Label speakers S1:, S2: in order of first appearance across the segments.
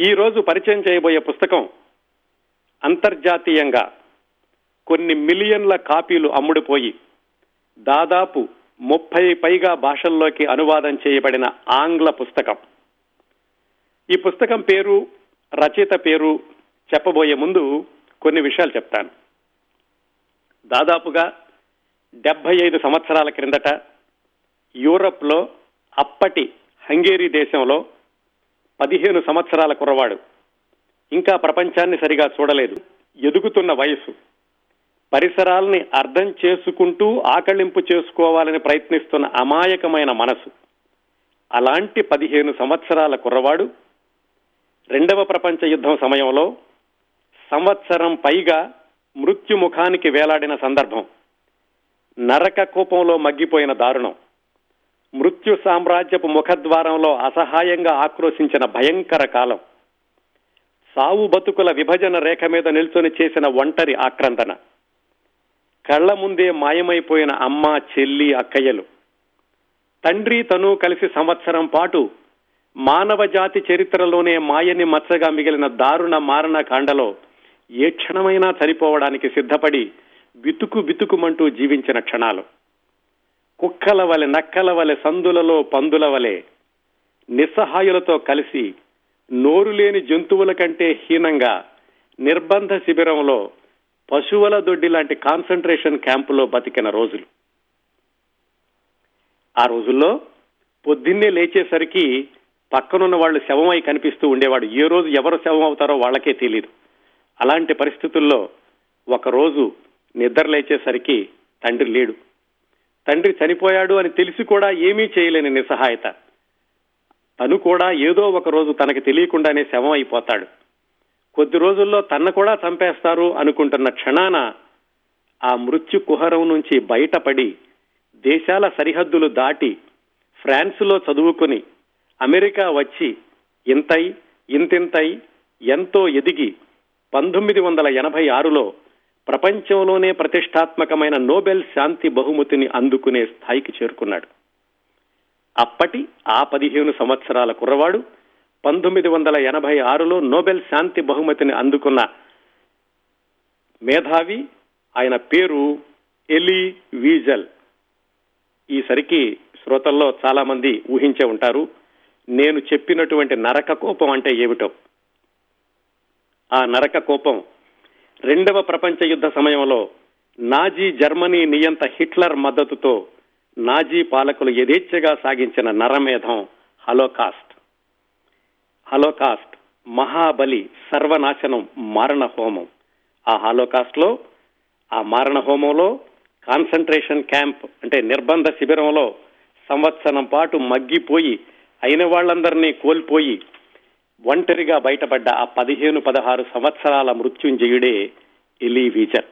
S1: ఈ రోజు పరిచయం చేయబోయే పుస్తకం అంతర్జాతీయంగా కొన్ని మిలియన్ల కాపీలు అమ్ముడుపోయి దాదాపు ముప్పై పైగా భాషల్లోకి అనువాదం చేయబడిన ఆంగ్ల పుస్తకం. ఈ పుస్తకం పేరు రచయిత పేరు చెప్పబోయే ముందు కొన్ని విషయాలు చెప్తాను. దాదాపుగా డెబ్బై ఐదు సంవత్సరాల క్రిందట యూరప్లో అప్పటి హంగేరీ దేశంలో పదిహేను సంవత్సరాల కుర్రవాడు. ఇంకా ప్రపంచాన్ని సరిగా చూడలేదు. ఎదుగుతున్న వయసు పరిసరాల్ని అర్థం చేసుకుంటూ ఆకళింపు చేసుకోవాలని ప్రయత్నిస్తున్న అమాయకమైన మనసు. అలాంటి పదిహేను సంవత్సరాల కుర్రవాడు రెండవ ప్రపంచ యుద్ధం సమయంలో సంవత్సరం పైగా మృత్యుముఖానికి వేలాడిన సందర్భం. నరక కూపంలో మగ్గిపోయిన దారుణం. మృత్యు సామ్రాజ్యపు ముఖద్వారంలో అసహాయంగా ఆక్రోశించిన భయంకర కాలం. సావు బతుకుల విభజన రేఖ మీద నిల్చొని చేసిన ఒంటరి ఆక్రందన. కళ్ళ ముందే మాయమైపోయిన అమ్మ చెల్లి అక్కయ్యలు. తండ్రి తను కలిసి సంవత్సరం పాటు మానవ జాతి చరిత్రలోనే మాయని మచ్చగా మిగిలిన దారుణ మారణ కాండలో ఏ క్షణమైనా చనిపోవడానికి సిద్ధపడి బితుకు బితుకుమంటూ జీవించిన క్షణాలు. కుక్కల వలె నక్కల వలె సందులలో పందుల వలె నిస్సహాయులతో కలిసి నోరు లేని జంతువుల కంటే హీనంగా నిర్బంధ శిబిరంలో పశువుల దొడ్డి లాంటి కాన్సన్ట్రేషన్ క్యాంపులో బతికిన రోజులు. ఆ రోజుల్లో పొద్దున్నే లేచేసరికి పక్కనున్న వాళ్ళు శవమై కనిపిస్తూ ఉండేవాడు. ఏ రోజు ఎవరు శవం అవుతారో వాళ్ళకే తెలియదు అలాంటి పరిస్థితుల్లో ఒకరోజు నిద్ర లేచేసరికి తండ్రి లేడు. తండ్రి చనిపోయాడు అని తెలిసి కూడా ఏమీ చేయలేని నిస్సహాయత. తను కూడా ఏదో ఒక రోజు తనకి తెలియకుండానే శవం అయిపోతాడు. కొద్ది రోజుల్లో తన కూడా చంపేస్తారు అనుకుంటున్న క్షణాన ఆ మృత్యు కుహరం నుంచి బయటపడి దేశాల సరిహద్దులు దాటి ఫ్రాన్స్లో చదువుకుని అమెరికా వచ్చి ఇంతై ఇంతింతై ఎంతో ఎదిగి పంతొమ్మిది వందల ఎనభై ఆరులో ప్రపంచంలోనే ప్రతిష్టాత్మకమైన నోబెల్ శాంతి బహుమతిని అందుకునే స్థాయికి చేరుకున్నాడు. అప్పటి ఆ పదిహేను సంవత్సరాల కుర్రవాడు పంతొమ్మిది వందల ఎనభై ఆరులో నోబెల్ శాంతి బహుమతిని అందుకున్న మేధావి ఆయన పేరు ఎలి వీజల్. ఈసరికి శ్రోతల్లో చాలా మంది ఊహించే ఉంటారు నేను చెప్పినటువంటి నరక కోపం అంటే ఏమిటో? ఆ నరక కోపం రెండవ ప్రపంచ యుద్ధ సమయంలో నాజీ జర్మనీ నియంత హిట్లర్ మద్దతుతో నాజీ పాలకులు యథేచ్ఛగా సాగించిన నరమేధం హలోకాస్ట్. హలోకాస్ట్ మహాబలి సర్వనాశనం మారణ హోమం ఆ హాలోకాస్ట్లో ఆ మారణ హోమంలో కాన్సన్ట్రేషన్ క్యాంప్ అంటే నిర్బంధ శిబిరంలో సంవత్సరం పాటు మగ్గిపోయి అయిన వాళ్ళందరినీ కోల్పోయి ఒంటరిగా బయటపడ్డ ఆ పదిహేను పదహారు సంవత్సరాల మృత్యుంజయుడే ఎలీ వీచర్.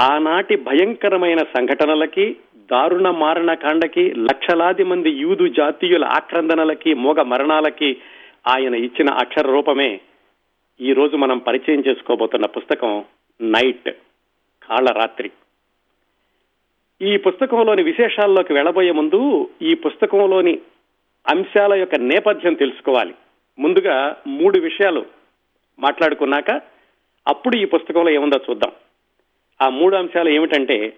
S1: ఆనాటి భయంకరమైన సంఘటనలకి దారుణ మారణ కాండకి లక్షలాది మంది యూదు జాతీయుల ఆక్రందనలకి మోగ మరణాలకి ఆయన ఇచ్చిన అక్షర రూపమే ఈ రోజు మనం పరిచయం చేసుకోబోతున్న పుస్తకం నైట్ కాళరాత్రి. ఈ పుస్తకంలోని విశేషాల్లోకి వెళ్ళబోయే ముందు ఈ పుస్తకంలోని అంశాల యొక్క నేపథ్యం తెలుసుకోవాలి. ముందుగా మూడు విషయాలు మాట్లాడుకున్నాక అప్పుడు ఈ పుస్తకంలో ఏముందో చూద్దాం. ఆ మూడు అంశాలు ఏమిటంటే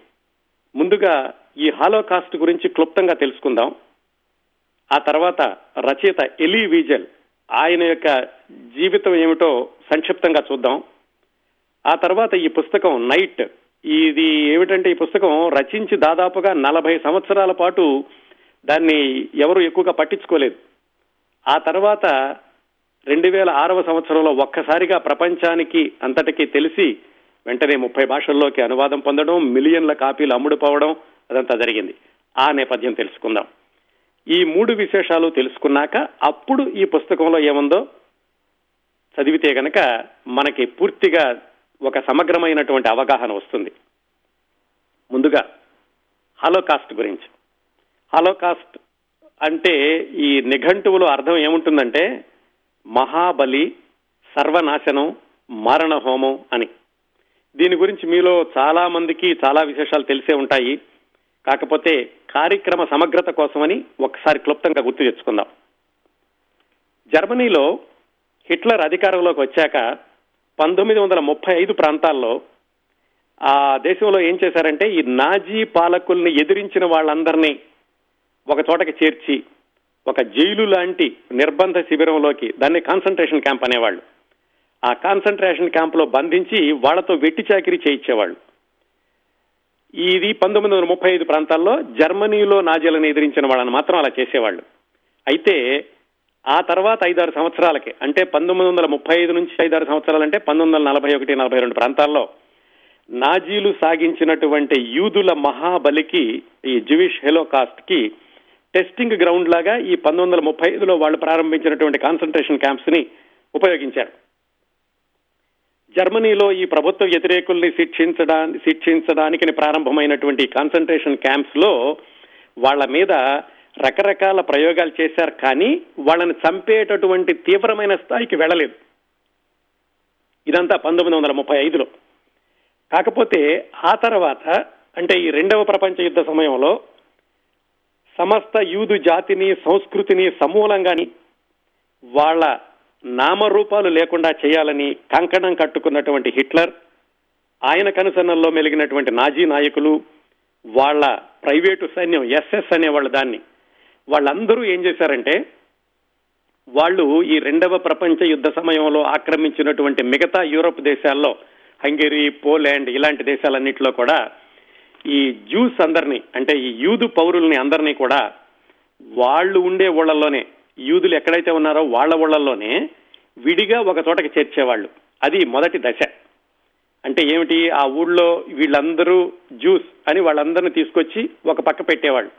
S1: ముందుగా ఈ హాలోకాస్ట్ గురించి క్లుప్తంగా తెలుసుకుందాం. ఆ తర్వాత రచయిత ఎలీ వీజల్ ఆయన యొక్క జీవితం ఏమిటో సంక్షిప్తంగా చూద్దాం. ఆ తర్వాత ఈ పుస్తకం నైట్ ఇది ఏమిటంటే ఈ పుస్తకం రచించి దాదాపుగా నలభై సంవత్సరాల పాటు దాన్ని ఎవరు ఎక్కువగా పట్టించుకోలేదు. ఆ తర్వాత రెండు వేల ఆరవ సంవత్సరంలో ఒక్కసారిగా ప్రపంచానికి అంతటికీ తెలిసి వెంటనే ముప్పై భాషల్లోకి అనువాదం పొందడం మిలియన్ల కాపీలు అమ్ముడుపోవడం అదంతా జరిగింది. ఆ నేపథ్యం తెలుసుకుందాం. ఈ మూడు విశేషాలు తెలుసుకున్నాక అప్పుడు ఈ పుస్తకంలో ఏముందో చదివితే గనక మనకి పూర్తిగా ఒక సమగ్రమైనటువంటి అవగాహన వస్తుంది. ముందుగా హాలోకాస్ట్ గురించి. హాలోకాస్ట్ అంటే ఈ నిఘంటువులో అర్థం ఏముంటుందంటే మహాబలి సర్వనాశనం మారణ హోమం అని. దీని గురించి మీలో చాలా మందికి చాలా విశేషాలు తెలిసే ఉంటాయి. కాకపోతే కార్యక్రమ సమగ్రత కోసమని ఒకసారి క్లుప్తంగా గుర్తు తెచ్చుకుందాం. జర్మనీలో హిట్లర్ అధికారంలోకి వచ్చాక పంతొమ్మిది వందల ముప్పై ఐదు ప్రాంతాల్లో ఆ దేశంలో ఏం చేశారంటే ఈ నాజీ పాలకుల్ని ఎదిరించిన వాళ్ళందరినీ ఒక చోటకి చేర్చి ఒక జైలు లాంటి నిర్బంధ శిబిరంలోకి దాన్ని కాన్సన్ట్రేషన్ క్యాంప్ అనేవాళ్ళు. ఆ కాన్సన్ట్రేషన్ క్యాంప్లో బంధించి వాళ్ళతో వెట్టి చాకిరీ చేయించేవాళ్ళు. ఇది పంతొమ్మిది వందల ముప్పై ఐదు ప్రాంతాల్లో జర్మనీలో నాజీలను ఎదిరించిన వాళ్ళని మాత్రం అలా చేసేవాళ్ళు. అయితే ఆ తర్వాత ఐదారు సంవత్సరాలకి అంటే పంతొమ్మిది వందల ముప్పై ఐదు నుంచి ఐదారు సంవత్సరాలు అంటే పంతొమ్మిది వందల నలభై ఒకటి నలభై రెండు ప్రాంతాల్లో నాజీలు సాగించినటువంటి యూదుల మహాబలికి ఈ జువిష్ హెలోకాస్ట్కి టెస్టింగ్ గ్రౌండ్ లాగా ఈ పంతొమ్మిది వందల ముప్పై ఐదులో వాళ్ళు ప్రారంభించినటువంటి కాన్సన్ట్రేషన్ క్యాంప్స్ని ఉపయోగించారు. జర్మనీలో ఈ ప్రభుత్వ వ్యతిరేకుల్ని శిక్షించడానికి శిక్షించడానికి ప్రారంభమైనటువంటి కాన్సన్ట్రేషన్ క్యాంప్స్లో వాళ్ళ మీద రకరకాల ప్రయోగాలు చేశారు కానీ వాళ్ళని చంపేటటువంటి తీవ్రమైన స్థాయికి వెళ్ళలేదు. ఇదంతా పంతొమ్మిది వందల ముప్పై ఐదులో. కాకపోతే ఆ తర్వాత అంటే ఈ రెండవ ప్రపంచ యుద్ధ సమయంలో సమస్త యూదు జాతిని సంస్కృతిని సమూలంగాని వాళ్ళ నామరూపాలు లేకుండా చేయాలని కంకణం కట్టుకున్నటువంటి హిట్లర్ ఆయన కనుసన్నల్లో మెలిగినటువంటి నాజీ నాయకులు వాళ్ళ ప్రైవేటు సైన్యం ఎస్ఎస్ అనేవాళ్ళు దాన్ని. వాళ్ళందరూ ఏం చేశారంటే వాళ్ళు ఈ రెండవ ప్రపంచ యుద్ధ సమయంలో ఆక్రమించినటువంటి మిగతా యూరోప్ దేశాల్లో హంగేరి పోలాండ్ ఇలాంటి దేశాలన్నింటిలో కూడా ఈ జ్యూస్ అందరినీ అంటే ఈ యూదు పౌరుల్ని అందరినీ కూడా వాళ్ళు ఉండే ఊళ్ళల్లోనే యూదులు ఎక్కడైతే ఉన్నారో వాళ్ళ ఊళ్ళల్లోనే విడిగా ఒక చోటకి చేర్చేవాళ్ళు. అది మొదటి దశ. అంటే ఏమిటి? ఆ ఊళ్ళో వీళ్ళందరూ జ్యూస్ అని వాళ్ళందరిని తీసుకొచ్చి ఒక పక్క పెట్టేవాళ్ళు.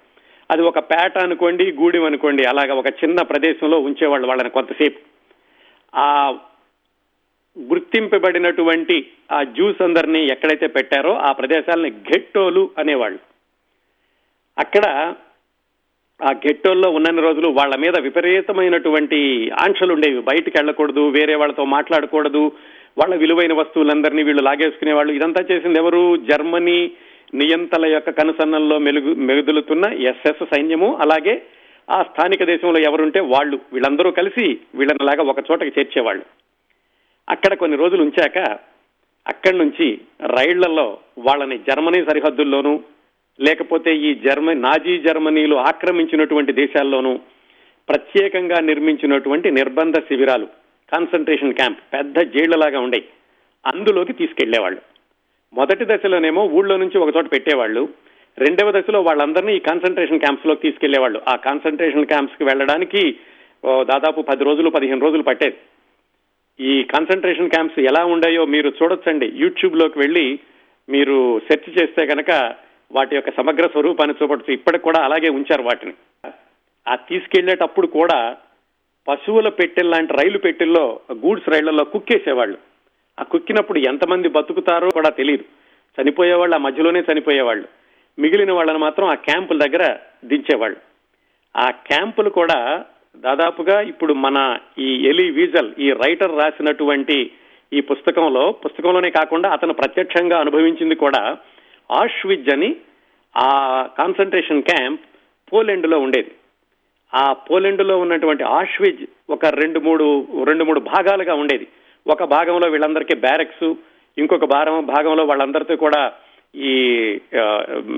S1: అది ఒక పేట అనుకోండి గూడెం అనుకోండి అలాగా ఒక చిన్న ప్రదేశంలో ఉంచేవాళ్ళు వాళ్ళని కొంతసేపు. ఆ గుర్తింపబడినటువంటి ఆ జ్యూస్ అందరినీ ఎక్కడైతే పెట్టారో ఆ ప్రదేశాలని గెట్టోలు అనేవాళ్ళు. అక్కడ ఆ గెట్టోల్లో ఉన్నన్ని రోజులు వాళ్ళ మీద విపరీతమైనటువంటి ఆంక్షలు ఉండేవి. బయటికి వెళ్ళకూడదు వేరే వాళ్ళతో మాట్లాడకూడదు వాళ్ళ విలువైన వస్తువులందరినీ వీళ్ళు లాగేసుకునే వాళ్ళు ఇదంతా చేసింది ఎవరు? జర్మనీ నియంతల యొక్క కనుసన్నల్లో మెలుగు మెగుదులుతున్న ఎస్ఎస్ సైన్యము. అలాగే ఆ స్థానిక దేశంలో ఎవరుంటే వాళ్ళు. వీళ్ళందరూ కలిసి వీళ్ళని లాగా ఒక చోటకి చేర్చేవాళ్ళు. అక్కడ కొన్ని రోజులు ఉంచాక అక్కడి నుంచి రైళ్ళలో వాళ్ళని జర్మనీ సరిహద్దుల్లోనూ లేకపోతే ఈ జర్మనీ నాజీ జర్మనీలు ఆక్రమించినటువంటి దేశాల్లోనూ ప్రత్యేకంగా నిర్మించినటువంటి నిర్బంధ శిబిరాలు కాన్సన్ట్రేషన్ క్యాంప్ పెద్ద జైళ్ళలాగా ఉండేవి అందులోకి తీసుకెళ్ళేవాళ్ళు. మొదటి దశలోనేమో ఊళ్ళో నుంచి ఒక చోట పెట్టేవాళ్ళు. రెండవ దశలో వాళ్ళందరినీ ఈ కాన్సన్ట్రేషన్ క్యాంప్స్లోకి తీసుకెళ్ళేవాళ్ళు. ఆ కాన్సన్ట్రేషన్ క్యాంప్స్కి వెళ్ళడానికి దాదాపు పది రోజులు పదిహేను రోజులు పట్టేది. ఈ కాన్సన్ట్రేషన్ క్యాంప్స్ ఎలా ఉండాయో మీరు చూడొచ్చండి. యూట్యూబ్లోకి వెళ్ళి మీరు సెర్చ్ చేస్తే కనుక వాటి యొక్క సమగ్ర స్వరూపాన్ని చూపొచ్చు. ఇప్పటికి కూడా అలాగే ఉంచారు వాటిని. ఆ తీసుకెళ్ళేటప్పుడు కూడా పశువుల పెట్టెల్ లాంటి రైలు పెట్టెల్లో గూడ్స్ రైళ్ళలో కుక్కేసేవాళ్ళు. ఆ కుక్కినప్పుడు ఎంతమంది బతుకుతారో కూడా తెలియదు చనిపోయేవాళ్ళు ఆ మధ్యలోనే చనిపోయేవాళ్ళు. మిగిలిన వాళ్ళని మాత్రం ఆ క్యాంపుల దగ్గర దించేవాళ్ళు. ఆ క్యాంపులు కూడా దాదాపుగా ఇప్పుడు మన ఈ ఎలి వీజల్ ఈ రైటర్ రాసినటువంటి ఈ పుస్తకంలో పుస్తకంలోనే కాకుండా అతను ప్రత్యక్షంగా అనుభవించింది కూడా ఆష్విజ్ అని ఆ కాన్సన్ట్రేషన్ క్యాంప్ పోలెండ్లో ఉండేది. ఆ పోలెండ్లో ఉన్నటువంటి ఆష్విజ్ ఒక రెండు మూడు రెండు మూడు భాగాలుగా ఉండేది. ఒక భాగంలో వీళ్ళందరికీ బ్యారెక్స్ ఇంకొక భాగం భాగంలో వాళ్ళందరితో కూడా ఈ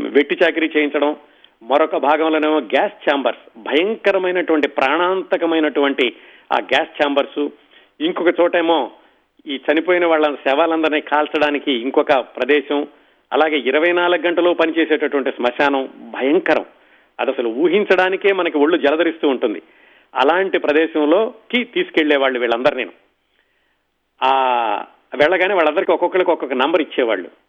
S1: వెట్టి చాకరీ చేయించడం మరొక భాగంలోనేమో గ్యాస్ ఛాంబర్స్. భయంకరమైనటువంటి ప్రాణాంతకమైనటువంటి ఆ గ్యాస్ ఛాంబర్స్. ఇంకొక చోటేమో ఈ చనిపోయిన వాళ్ళ శవాలందరినీ కాల్చడానికి ఇంకొక ప్రదేశం. అలాగే ఇరవై నాలుగు గంటలు పనిచేసేటటువంటి శ్మశానం. భయంకరం. అది అసలు ఊహించడానికే మనకి ఒళ్ళు జలధరిస్తూ ఉంటుంది. అలాంటి ప్రదేశంలోకి తీసుకెళ్ళే వాళ్ళు వీళ్ళందరినీ ఆ వెళ్ళగానే వాళ్ళందరికీ ఒక్కొక్కరికి ఒక్కొక్క నంబర్ ఇచ్చేవాళ్ళు.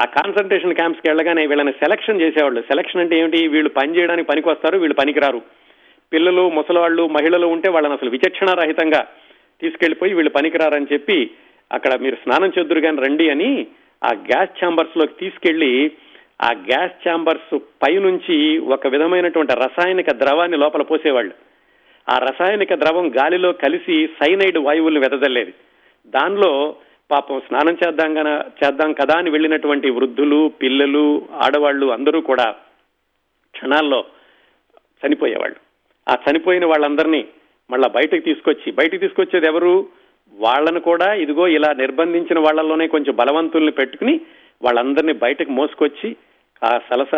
S1: ఆ కాన్సన్ట్రేషన్ క్యాంప్స్కి వెళ్ళగానే వీళ్ళని సెలక్షన్ చేసేవాళ్ళు. సెలక్షన్ అంటే ఏమిటి? వీళ్ళు పని చేయడానికి పనికి వస్తారు వీళ్ళు పనికిరారు. పిల్లలు ముసలివాళ్ళు మహిళలు ఉంటే వాళ్ళని అసలు విచక్షణారహితంగా తీసుకెళ్ళిపోయి వీళ్ళు పనికిరారని చెప్పి అక్కడ మీరు స్నానం చేద్దురు కానీ రండి అని ఆ గ్యాస్ ఛాంబర్స్లోకి తీసుకెళ్ళి ఆ గ్యాస్ ఛాంబర్స్ పైనుంచి ఒక విధమైనటువంటి రసాయనిక ద్రవాన్ని లోపల పోసేవాళ్ళు. ఆ రసాయనిక ద్రవం గాలిలో కలిసి సైనైడ్ వాయువుల్ని వెదజల్లేది. దానిలో పాపం స్నానం చేద్దాం చేద్దాం కదా అని వెళ్ళినటువంటి వృద్ధులు పిల్లలు ఆడవాళ్ళు అందరూ కూడా క్షణాల్లో చనిపోయేవాళ్ళు. ఆ చనిపోయిన వాళ్ళందరినీ మళ్ళా బయటకు తీసుకొచ్చి బయటకు తీసుకొచ్చేది ఎవరు? వాళ్ళను కూడా ఇదిగో ఇలా నిర్బంధించిన వాళ్ళలోనే కొంచెం బలవంతుల్ని పెట్టుకుని వాళ్ళందరినీ బయటకు మోసుకొచ్చి ఆ సలస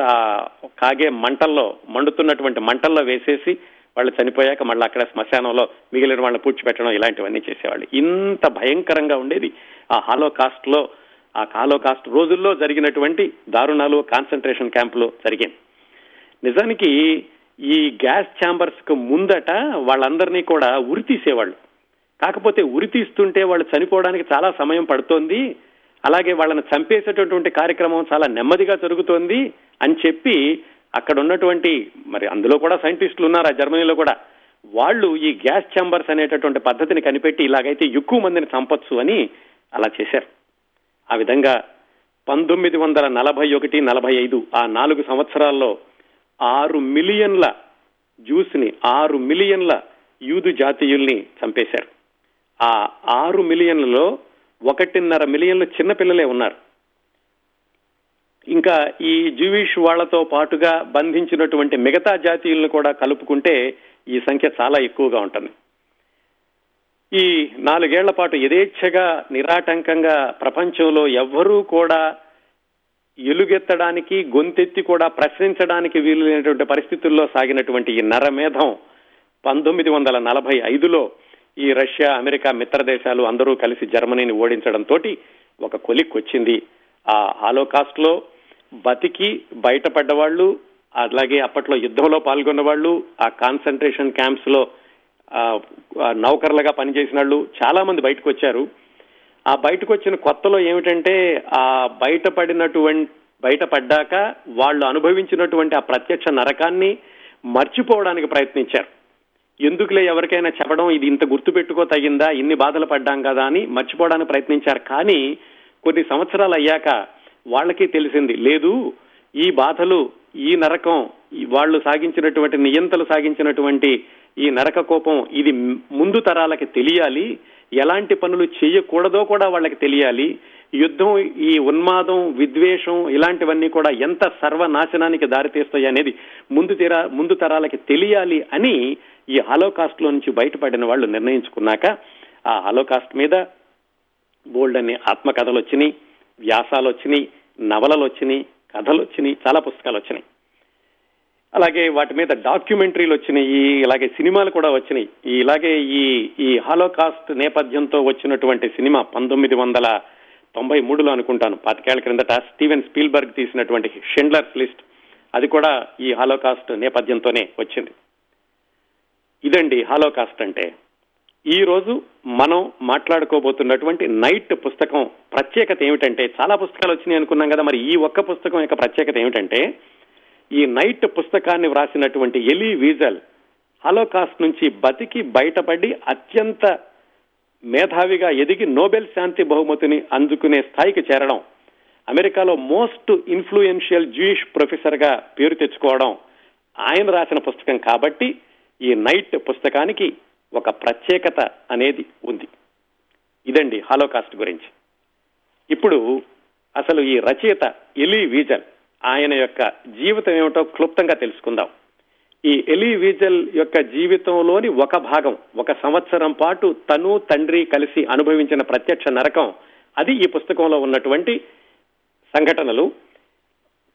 S1: కాగే మంటల్లో మండుతున్నటువంటి మంటల్లో వేసేసి వాళ్ళు చనిపోయాక మళ్ళీ అక్కడ శ్మశానంలో మిగిలిన వాళ్ళని పూడ్చిపెట్టడం ఇలాంటివన్నీ చేసేవాళ్ళు. ఇంత భయంకరంగా ఉండేది. ఆ హాలో కాస్ట్లో ఆ హాలో కాస్ట్ రోజుల్లో జరిగినటువంటి దారుణాలు కాన్సన్ట్రేషన్ క్యాంపులు జరిగింది నిజానికి ఈ గ్యాస్ ఛాంబర్స్కు ముందట వాళ్ళందరినీ కూడా ఉరి తీసేవాళ్ళు. కాకపోతే ఉరి తీస్తుంటే వాళ్ళు చనిపోవడానికి చాలా సమయం పడుతోంది. అలాగే వాళ్ళని చంపేసేటటువంటి కార్యక్రమం చాలా నెమ్మదిగా జరుగుతోంది అని చెప్పి అక్కడ ఉన్నటువంటి మరి అందులో కూడా సైంటిస్టులు ఉన్నారు ఆ జర్మనీలో కూడా. వాళ్ళు ఈ గ్యాస్ ఛాంబర్స్ అనేటటువంటి పద్ధతిని కనిపెట్టి ఇలాగైతే ఎక్కువ మందిని చంపొచ్చు అని అలా చేశారు. ఆ విధంగా పంతొమ్మిది వందల నలభై ఒకటి నలభై ఐదు ఆ నాలుగు సంవత్సరాల్లో ఆరు మిలియన్ల జ్యూస్ని ఆరు మిలియన్ల యూదు జాతీయుల్ని చంపేశారు. ఆ ఆరు మిలియన్లలో ఒకటిన్నర మిలియన్లు చిన్నపిల్లలే ఉన్నారు. ఇంకా ఈ జూవిష్ వాళ్ళతో పాటుగా బంధించినటువంటి మిగతా జాతీయులను కూడా కలుపుకుంటే ఈ సంఖ్య చాలా ఎక్కువగా ఉంటుంది. ఈ నాలుగేళ్ళ పాటు యథేచ్ఛగా నిరాటంకంగా ప్రపంచంలో ఎవ్వరూ కూడా ఎలుగెత్తడానికి గొంతెత్తి కూడా ప్రశ్నించడానికి వీలు లేనటువంటి పరిస్థితుల్లో సాగినటువంటి ఈ నరమేధం పంతొమ్మిది వందల నలభై ఐదులో ఈ రష్యా అమెరికా మిత్ర దేశాలు అందరూ కలిసి జర్మనీని ఓడించడంతో ఒక కొలిక్కొచ్చింది. ఆ హాలోకాస్ట్లో బతికి బయటపడ్డవాళ్ళు అలాగే అప్పట్లో యుద్ధంలో పాల్గొన్న వాళ్ళు ఆ కాన్సన్ట్రేషన్ క్యాంప్స్లో నౌకర్లుగా పనిచేసిన వాళ్ళు చాలా మంది బయటకు వచ్చారు ఆ బయటకు వచ్చిన కొత్తలో ఏమిటంటే ఆ బయటపడినటువంటి బయటపడ్డాక వాళ్ళు అనుభవించినటువంటి ఆ ప్రత్యక్ష నరకాన్ని మర్చిపోవడానికి ప్రయత్నించారు. ఎందుకులే ఎవరికైనా చెప్పడం ఇది ఇంత గుర్తు పెట్టుకో తగిందా ఇన్ని బాధలు పడ్డాం కదా అని మర్చిపోవడానికి ప్రయత్నించారు. కానీ కొన్ని సంవత్సరాలు అయ్యాక వాళ్ళకి తెలిసింది లేదు ఈ బాధలు ఈ నరకం వాళ్ళు సాగించినటువంటి నియంతలు సాగించినటువంటి ఈ నరక కోపం ఇది ముందు తరాలకి తెలియాలి. ఎలాంటి పనులు చేయకూడదో కూడా వాళ్ళకి తెలియాలి. యుద్ధం ఈ ఉన్మాదం విద్వేషం ఇలాంటివన్నీ కూడా ఎంత సర్వనాశనానికి దారితీస్తాయి అనేది ముందు తీరా ముందు తరాలకి తెలియాలి అని ఈ హాలోకాస్ట్లో నుంచి బయటపడిన వాళ్ళు నిర్ణయించుకున్నాక ఆ హలోకాస్ట్ మీద బోల్డ్ అనే ఆత్మకథలు వచ్చినాయి వ్యాసాలు వచ్చినాయి నవలలు వచ్చినాయి కథలు వచ్చినాయి చాలా పుస్తకాలు వచ్చినాయి. అలాగే వాటి మీద డాక్యుమెంటరీలు వచ్చినాయి ఇలాగే సినిమాలు కూడా వచ్చినాయి. ఇలాగే ఈ ఈ హాలోకాస్ట్ నేపథ్యంతో వచ్చినటువంటి సినిమా పంతొమ్మిది వందల తొంభై మూడులో అనుకుంటాను పాతికేళ్ళ క్రిందట స్టీవెన్ స్పీల్బర్గ్ తీసినటువంటి షెండ్లర్స్ లిస్ట్ అది కూడా ఈ హాలోకాస్ట్ నేపథ్యంతోనే వచ్చింది. ఇదండి హాలోకాస్ట్ అంటే. ఈ రోజు మనం మాట్లాడుకోబోతున్నటువంటి నైట్ పుస్తకం ప్రత్యేకత ఏమిటంటే చాలా పుస్తకాలు వచ్చినాయి అనుకున్నాం కదా మరి ఈ ఒక్క పుస్తకం యొక్క ప్రత్యేకత ఏమిటంటే ఈ నైట్ పుస్తకాన్ని వ్రాసినటువంటి ఎలీ వీజల్ హలోకాస్ట్ నుంచి బతికి బయటపడి అత్యంత మేధావిగా ఎదిగి నోబెల్ శాంతి బహుమతిని అందుకునే స్థాయికి చేరడం అమెరికాలో మోస్ట్ ఇన్ఫ్లుయెన్షియల్ జూయిష్ ప్రొఫెసర్గా పేరు తెచ్చుకోవడం ఆయన రాసిన పుస్తకం కాబట్టి ఈ నైట్ పుస్తకానికి ఒక ప్రత్యేకత అనేది ఉంది. ఇదండి హాలోకాస్ట్ గురించి. ఇప్పుడు అసలు ఈ రచయిత ఎలీ వీజల్ ఆయన యొక్క జీవితం ఏమిటో క్లుప్తంగా తెలుసుకుందాం. ఈ ఎలీ వీజల్ యొక్క జీవితంలోని ఒక భాగం ఒక సంవత్సరం పాటు తను తండ్రి కలిసి అనుభవించిన ప్రత్యక్ష నరకం అది ఈ పుస్తకంలో ఉన్నటువంటి సంఘటనలు.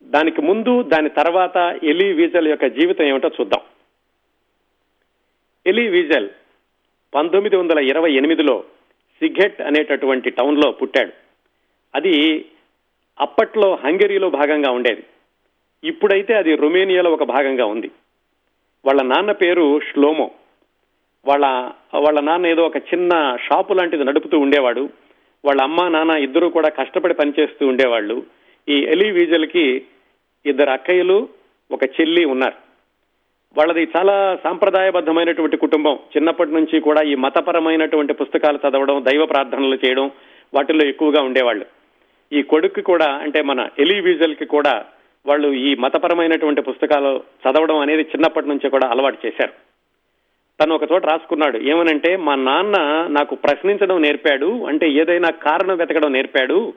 S1: దానికి ముందు దాని తర్వాత ఎలీ వీజల్ యొక్క జీవితం ఏమిటో చూద్దాం. ఎలీ వీజల్ పంతొమ్మిది వందల ఇరవై ఎనిమిదిలో సిగెట్ అనేటటువంటి టౌన్లో పుట్టాడు. అది అప్పట్లో హంగరీలో భాగంగా ఉండేది. ఇప్పుడైతే అది రొమేనియాలో ఒక భాగంగా ఉంది. వాళ్ళ నాన్న పేరు ష్లోమో. వాళ్ళ వాళ్ళ నాన్న ఏదో ఒక చిన్న షాపు లాంటిది నడుపుతూ ఉండేవాడు. వాళ్ళ అమ్మ నాన్న ఇద్దరూ కూడా కష్టపడి పనిచేస్తూ ఉండేవాళ్ళు. ఈ ఎలీ వీజల్కి ఇద్దరు అక్కయ్యలు ఒక చెల్లి ఉన్నారు. వాళ్ళది చాలా సాంప్రదాయబద్ధమైనటువంటి కుటుంబం. చిన్నప్పటి నుంచి కూడా ఈ మతపరమైనటువంటి పుస్తకాలు చదవడం దైవ ప్రార్థనలు చేయడం వాటిల్లో ఎక్కువగా ఉండేవాళ్ళు. ఈ కొడుక్కి కూడా అంటే మన ఎలీ వీజల్కి కూడా వాళ్ళు ఈ మతపరమైనటువంటి పుస్తకాలు చదవడం అనేది చిన్నప్పటి నుంచే కూడా అలవాటు చేశారు. తను ఒక చోట రాసుకున్నాడు ఏమనంటే మా నాన్న నాకు ప్రశ్నించడం నేర్పాడు అంటే ఏదైనా కారణం వెతకడం నేర్పాడు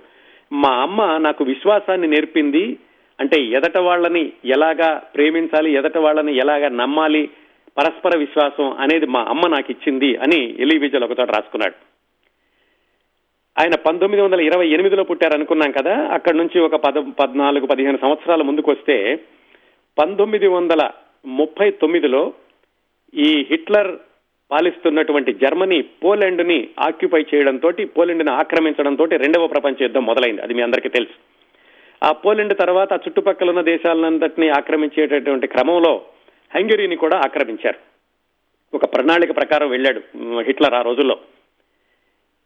S1: మా అమ్మ నాకు విశ్వాసాన్ని నేర్పింది అంటే ఎదట వాళ్ళని ఎలాగా ప్రేమించాలి ఎదట వాళ్ళని ఎలాగా నమ్మాలి పరస్పర విశ్వాసం అనేది మా అమ్మ నాకు ఇచ్చింది అని ఎలీ ఒక ఒకచోట రాసుకున్నాడు. ఆయన పంతొమ్మిది వందల ఇరవై ఎనిమిదిలో పుట్టారు అనుకున్నాం కదా అక్కడి నుంచి ఒక పద పద్నాలుగు పదిహేను సంవత్సరాల ముందుకొస్తే పంతొమ్మిది వందల ముప్పై తొమ్మిదిలో ఈ హిట్లర్ పాలిస్తున్నటువంటి జర్మనీ పోలాండ్ని ఆక్యుపై చేయడంతో పోలాండ్ని ఆక్రమించడంతో రెండవ ప్రపంచ యుద్ధం మొదలైంది. అది మీ అందరికీ తెలుసు. ఆ పోలాండ్ తర్వాత ఆ చుట్టుపక్కల ఉన్న దేశాలంతటినీ ఆక్రమించేటటువంటి క్రమంలో హంగరీని కూడా ఆక్రమించారు. ఒక ప్రణాళిక ప్రకారం వెళ్ళాడు హిట్లర్ ఆ రోజుల్లో.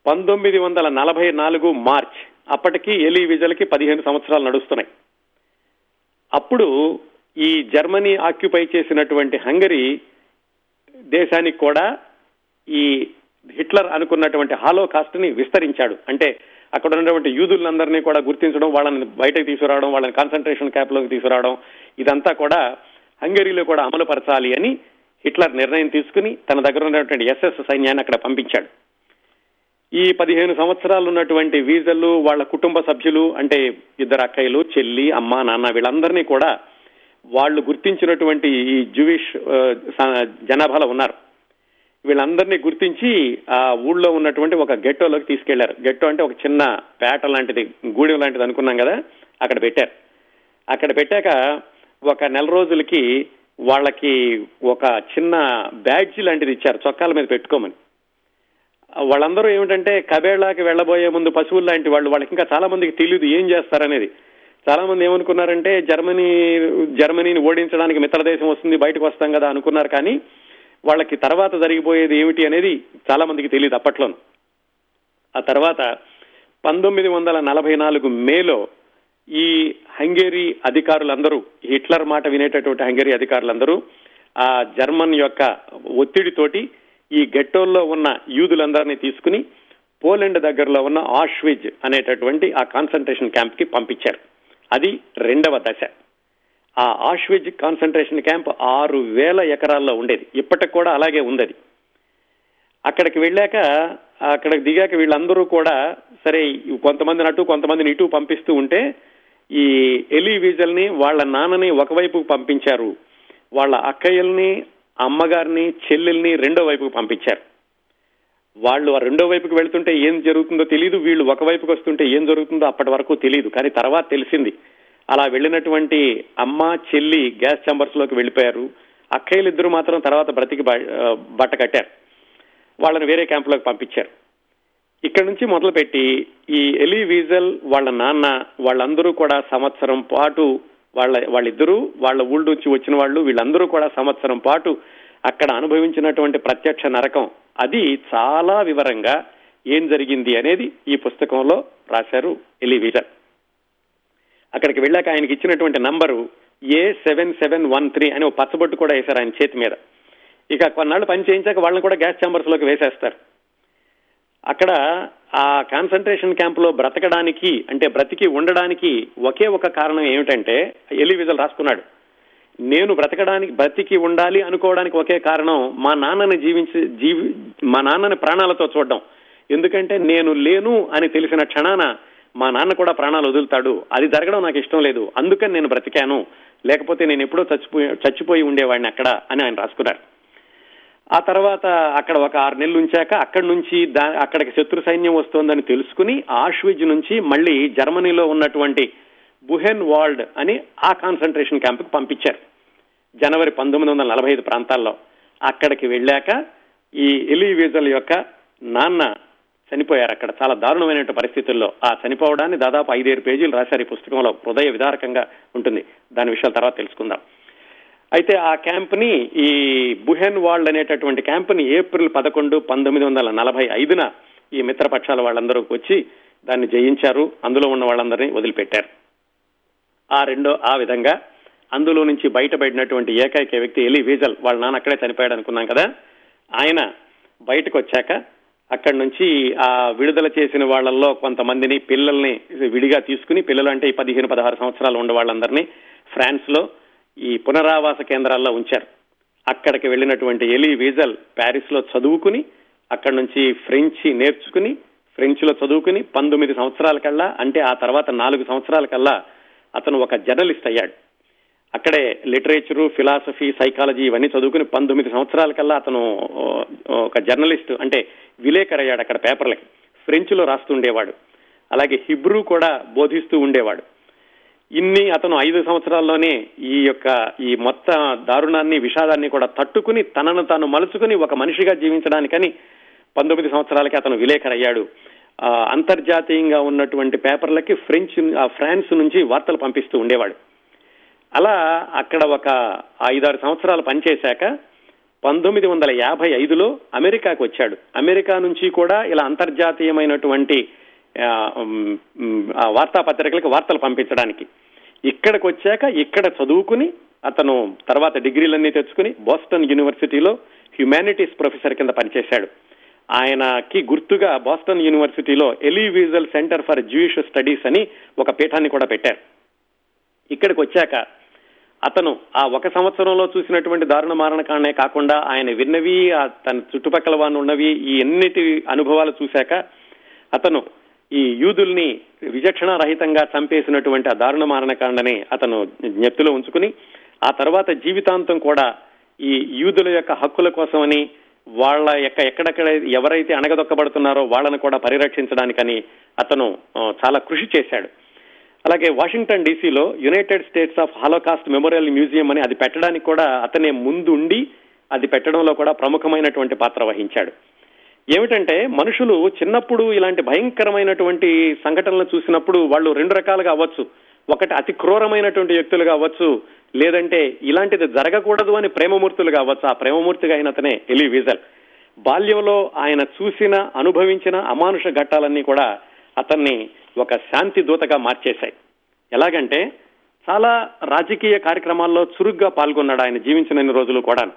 S1: పంతొమ్మిది వందల నలభై నాలుగు మార్చ్. అప్పటికి ఎలీ విజల్కి పదిహేను సంవత్సరాలు నడుస్తున్నాయి. అప్పుడు ఈ జర్మనీ ఆక్యుపై చేసినటువంటి హంగరీ దేశానికి కూడా ఈ హిట్లర్ అనుకున్నటువంటి హాలో కాస్ట్ని విస్తరించాడు. అంటే అక్కడ ఉన్నటువంటి యూదులందరినీ కూడా గుర్తించడం వాళ్ళని బయటకు తీసుకురావడం వాళ్ళని కాన్సన్ట్రేషన్ క్యాంప్లోకి తీసుకురావడం ఇదంతా కూడా హంగరీలో కూడా అమలుపరచాలి అని హిట్లర్ నిర్ణయం తీసుకుని తన దగ్గర ఉన్నటువంటి ఎస్ఎస్ సైన్యాన్ని అక్కడ పంపించాడు. ఈ పదిహేను సంవత్సరాలు ఉన్నటువంటి వీజలు వాళ్ళ కుటుంబ సభ్యులు అంటే ఇద్దరు అక్కయ్యలు చెల్లి అమ్మ నాన్న వీళ్ళందరినీ కూడా వాళ్ళు గుర్తించినటువంటి ఈ జూవిష్ జనాభాలో ఉన్నారు. వీళ్ళందరినీ గుర్తించి ఆ ఊళ్ళో ఉన్నటువంటి ఒక గెట్టోలోకి తీసుకెళ్ళారు. గెట్టో అంటే ఒక చిన్న పేట లాంటిది గూడెం లాంటిది అనుకున్నాం కదా అక్కడ పెట్టారు. అక్కడ పెట్టాక ఒక నెల రోజులకి వాళ్ళకి ఒక చిన్న బ్యాడ్జ్ లాంటిది ఇచ్చారు చొక్కాల మీద పెట్టుకోమని. వాళ్ళందరూ ఏమిటంటే కబేళాకి వెళ్ళబోయే ముందు పశువులు లాంటి వాళ్ళు వాళ్ళకి ఇంకా చాలా మందికి తెలియదు ఏం చేస్తారనేది. చాలా మంది ఏమనుకున్నారంటే జర్మనీ జర్మనీని ఓడించడానికి మిత్ర దేశం వస్తుంది బయటకు వస్తాం కదా అనుకున్నారు కానీ వాళ్ళకి తర్వాత జరిగిపోయేది ఏమిటి అనేది చాలా మందికి తెలియదు అప్పట్లోను. ఆ తర్వాత పంతొమ్మిది వందల నలభై నాలుగు మేలో ఈ హంగేరీ అధికారులందరూ హిట్లర్ మాట వినేటటువంటి హంగేరీ అధికారులందరూ ఆ జర్మన్ యొక్క ఒత్తిడితోటి ఈ గెట్టోల్లో ఉన్న యూదులందరినీ తీసుకుని పోలాండ్ దగ్గరలో ఉన్న ఆష్విజ్ అనేటటువంటి ఆ కాన్సన్ట్రేషన్ క్యాంప్కి పంపించారు. అది రెండవ దశ. ఆ ఆష్విజ్ కాన్సన్ట్రేషన్ క్యాంప్ ఆరు వేల ఎకరాల్లో ఉండేది. ఇప్పటికి కూడా అలాగే ఉంది అది అక్కడికి వెళ్ళాక అక్కడికి దిగాక వీళ్ళందరూ కూడా సరే కొంతమందిని అటు కొంతమందిని ఇటు పంపిస్తూ ఉంటే ఈ ఎలీ వీజల్ని వాళ్ళ నాన్నని ఒకవైపు పంపించారు. వాళ్ళ అక్కయ్యల్ని అమ్మగారిని చెల్లెల్ని రెండో వైపుకు పంపించారు. వాళ్ళు ఆ రెండో వైపుకి వెళ్తుంటే ఏం జరుగుతుందో తెలియదు వీళ్ళు ఒక వైపుకి వస్తుంటే ఏం జరుగుతుందో అప్పటి వరకు తెలియదు కానీ తర్వాత తెలిసింది. అలా వెళ్ళినటువంటి అమ్మ చెల్లి గ్యాస్ ఛాంబర్స్లోకి వెళ్ళిపోయారు. అక్కయ్యలు ఇద్దరు మాత్రం తర్వాత బ్రతికి బ- బట్ట కట్టారు. వాళ్ళని వేరే క్యాంపులోకి పంపించారు. ఇక్కడ నుంచి మొదలుపెట్టి ఈ ఎలీ వీజల్ వాళ్ళ నాన్న వాళ్ళందరూ కూడా సంవత్సరం పాటు వాళ్ళ వాళ్ళిద్దరూ వాళ్ళ ఊళ్ళ నుంచి వచ్చిన వాళ్ళు వీళ్ళందరూ కూడా సంవత్సరం పాటు అక్కడ అనుభవించినటువంటి ప్రత్యక్ష నరకం. అది చాలా వివరంగా ఏం జరిగింది అనేది ఈ పుస్తకంలో రాశారు ఎలీ అక్కడికి వెళ్ళాక ఆయనకి ఇచ్చినటువంటి number A seven seven one three అని ఒక పచ్చబొట్టు కూడా వేశారు ఆయన చేతి మీద. ఇక కొన్నాళ్ళు పని చేయించాక వాళ్ళని కూడా గ్యాస్ ఛాంబర్స్లోకి వేసేస్తారు. అక్కడ ఆ కాన్సన్ట్రేషన్ క్యాంపులో బ్రతకడానికి అంటే బ్రతికి ఉండడానికి ఒకే ఒక కారణం ఏమిటంటే ఎలి విజల్ రాసుకున్నాడు. నేను బ్రతకడానికి బ్రతికి ఉండాలి అనుకోవడానికి ఒకే కారణం మా నాన్నని జీవించి జీవి మా నాన్నని ప్రాణాలతో చూడడం. ఎందుకంటే నేను లేను అని తెలిసిన క్షణాన మా నాన్న కూడా ప్రాణాలు వదులుతాడు. అది జరగడం నాకు ఇష్టం లేదు. అందుకని నేను బ్రతికాను. లేకపోతే నేను ఎప్పుడో చచ్చిపోయి చచ్చిపోయి ఉండేవాడిని అక్కడ అని ఆయన రాసుకున్నారు. ఆ తర్వాత అక్కడ ఒక ఆరు నెలలు ఉంచాక అక్కడి నుంచి దా అక్కడికి శత్రు సైన్యం వస్తోందని తెలుసుకుని ఆష్విజ్ నుంచి మళ్ళీ జర్మనీలో ఉన్నటువంటి బుహెన్ వాల్డ్ అని ఆ కాన్సన్ట్రేషన్ క్యాంప్కి పంపించారు. జనవరి పంతొమ్మిది వందల నలభై ఐదు ప్రాంతాల్లో. అక్కడికి వెళ్ళాక ఈ ఎలీ వీజల్ యొక్క నాన్న చనిపోయారు అక్కడ. చాలా దారుణమైనటువంటి పరిస్థితుల్లో ఆ చనిపోవడాన్ని దాదాపు ఐదేరు పేజీలు రాశారు ఈ పుస్తకంలో. హృదయ విదారకంగా ఉంటుంది. దాని విషయాల తర్వాత తెలుసుకుందాం. అయితే ఆ క్యాంప్ని ఈ బుహెన్ వాల్డ్ అనేటటువంటి క్యాంప్ని ఏప్రిల్ పదకొండు పంతొమ్మిది వందల నలభై ఐదున ఈ మిత్రపక్షాల వాళ్ళందరూ వచ్చి దాన్ని జయించారు. అందులో ఉన్న వాళ్ళందరినీ వదిలిపెట్టారు. ఆ రెండో ఆ విధంగా అందులో నుంచి బయటపడినటువంటి ఏకైక వ్యక్తి ఎలి వీజల్ వాళ్ళ నాన్న అక్కడే చనిపోయాడు అనుకున్నాం కదా. ఆయన బయటకు వచ్చాక అక్కడి నుంచి ఆ విడుదల చేసిన వాళ్ళల్లో కొంతమందిని పిల్లల్ని విడిగా తీసుకుని పిల్లలు అంటే ఈ పదిహేను పదహారు సంవత్సరాలు ఉన్న వాళ్ళందరినీ ఫ్రాన్స్లో ఈ పునరావాస కేంద్రాల్లో ఉంచారు. అక్కడికి వెళ్ళినటువంటి ఎలీ వీజల్ ప్యారిస్లో చదువుకుని అక్కడి నుంచి ఫ్రెంచి నేర్చుకుని ఫ్రెంచ్లో చదువుకుని పంతొమ్మిది సంవత్సరాల కల్లా అంటే ఆ తర్వాత నాలుగు సంవత్సరాల కల్లా అతను ఒక జర్నలిస్ట్ అయ్యాడు. అక్కడే లిటరేచరు ఫిలాసఫీ సైకాలజీ ఇవన్నీ చదువుకుని పంతొమ్మిది సంవత్సరాల కల్లా అతను ఒక జర్నలిస్ట్ అంటే విలేకరు అయ్యాడు అక్కడ పేపర్లకి. ఫ్రెంచ్లో రాస్తుండేవాడు అలాగే హిబ్రూ కూడా బోధిస్తూ ఉండేవాడు. ఇన్ని అతను ఐదు సంవత్సరాల్లోనే ఈ యొక్క ఈ మొత్తం దారుణాన్ని విషాదాన్ని కూడా తట్టుకుని తనను తాను మలుచుకుని ఒక మనిషిగా జీవించడానికని పంతొమ్మిది సంవత్సరాలకి అతను విలేకరయ్యాడు అంతర్జాతీయంగా ఉన్నటువంటి పేపర్లకి ఫ్రెంచ్ ఆ, ఫ్రాన్స్ నుంచి వార్తలు పంపిస్తూ ఉండేవాడు. అలా అక్కడ ఒక ఐదారు సంవత్సరాలు పనిచేశాక పంతొమ్మిది వందల యాభై ఐదులో అమెరికాకు వచ్చాడు. అమెరికా నుంచి కూడా ఇలా అంతర్జాతీయమైనటువంటి వార్తాపత్రికలకు వార్తలు పంపించడానికి. ఇక్కడికి వచ్చాక ఇక్కడ చదువుకుని అతను తర్వాత డిగ్రీలన్నీ తెచ్చుకుని బోస్టన్ యూనివర్సిటీలో హ్యుమానిటీస్ ప్రొఫెసర్ కింద పనిచేశాడు. ఆయనకి గుర్తుగా బోస్టన్ యూనివర్సిటీలో Elie Wiesel centre for Jewish studies అని ఒక పీఠాన్ని కూడా పెట్టారు. ఇక్కడికి వచ్చాక అతను ఆ ఒక సంవత్సరంలో చూసినటువంటి దారుణ మారణకాండే కాకుండా ఆయన విన్నవి తన చుట్టుపక్కల వారు ఉన్నవి ఈ ఎన్నిటి అనుభవాలు చూశాక అతను ఈ యూదుల్ని విచక్షణారహితంగా చంపేసినటువంటి ఆ దారుణ మారణకాండని అతను జ్ఞప్తిలో ఉంచుకుని ఆ తర్వాత జీవితాంతం కూడా ఈ యూదుల యొక్క హక్కుల కోసమని వాళ్ళ యొక్క ఎక్కడెక్కడ ఎవరైతే అణగదొక్కబడుతున్నారో వాళ్ళను కూడా పరిరక్షించడానికని అతను చాలా కృషి చేశాడు. అలాగే Washington డీసీలో United States of Holocaust memorial museum అని అది పెట్టడానికి కూడా అతనే ముందుండి అది పెట్టడంలో కూడా ప్రముఖమైనటువంటి పాత్ర వహించాడు. ఏమిటంటే మనుషులు చిన్నప్పుడు ఇలాంటి భయంకరమైనటువంటి సంఘటనలు చూసినప్పుడు వాళ్ళు రెండు రకాలుగా అవ్వచ్చు. ఒకటి అతి క్రూరమైనటువంటి వ్యక్తులుగా అవ్వచ్చు లేదంటే ఇలాంటిది జరగకూడదు అని ప్రేమమూర్తులుగా అవ్వచ్చు. ఆ ప్రేమమూర్తిగా అయిన అతనే ఎలి వీజల్. బాల్యంలో ఆయన చూసిన అనుభవించిన అమానుష ఘట్టాలన్నీ కూడా అతన్ని ఒక శాంతి దూతగా మార్చేశాయి. ఎలాగంటే చాలా రాజకీయ కార్యక్రమాల్లో చురుగ్గా పాల్గొన్నాడు ఆయన జీవించిన రోజులు కూడా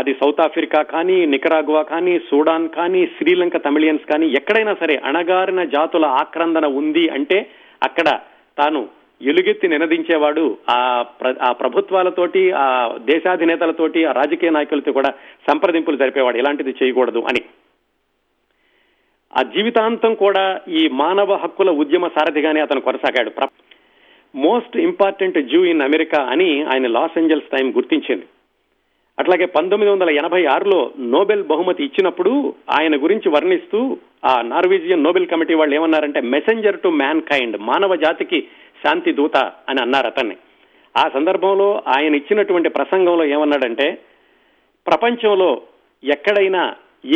S1: అది సౌత్ ఆఫ్రికా కానీ నికరాగువా కానీ సూడాన్ కానీ శ్రీలంక తమిళియన్స్ కానీ ఎక్కడైనా సరే అణగారిన జాతుల ఆక్రందన ఉంది అంటే అక్కడ తాను ఎలుగెత్తి నినదించేవాడు ఆ ఆ ప్రభుత్వాలతోటి ఆ దేశాధినేతలతోటి ఆ రాజకీయ నాయకులతో కూడా సంప్రదింపులు జరిపేవాడు. ఇలాంటిది చేయకూడదు అని. ఆ జీవితాంతం కూడా ఈ మానవ హక్కుల ఉద్యమ సారథిగానే అతను కొనసాగాడు. Most important Jew in America అని ఆయన లాస్ ఏంజల్స్ టైం గుర్తించింది. అట్లాగే పంతొమ్మిది వందల ఎనభై ఆరులో నోబెల్ బహుమతి ఇచ్చినప్పుడు ఆయన గురించి వర్ణిస్తూ ఆ నార్వేజియన్ నోబెల్ కమిటీ వాళ్ళు ఏమన్నారంటే మెసెంజర్ టు మ్యాన్ కైండ్ మానవ జాతికి శాంతి దూత అని అన్నారు అతన్ని. ఆ సందర్భంలో ఆయన ఇచ్చినటువంటి ప్రసంగంలో ఏమన్నాడంటే ప్రపంచంలో ఎక్కడైనా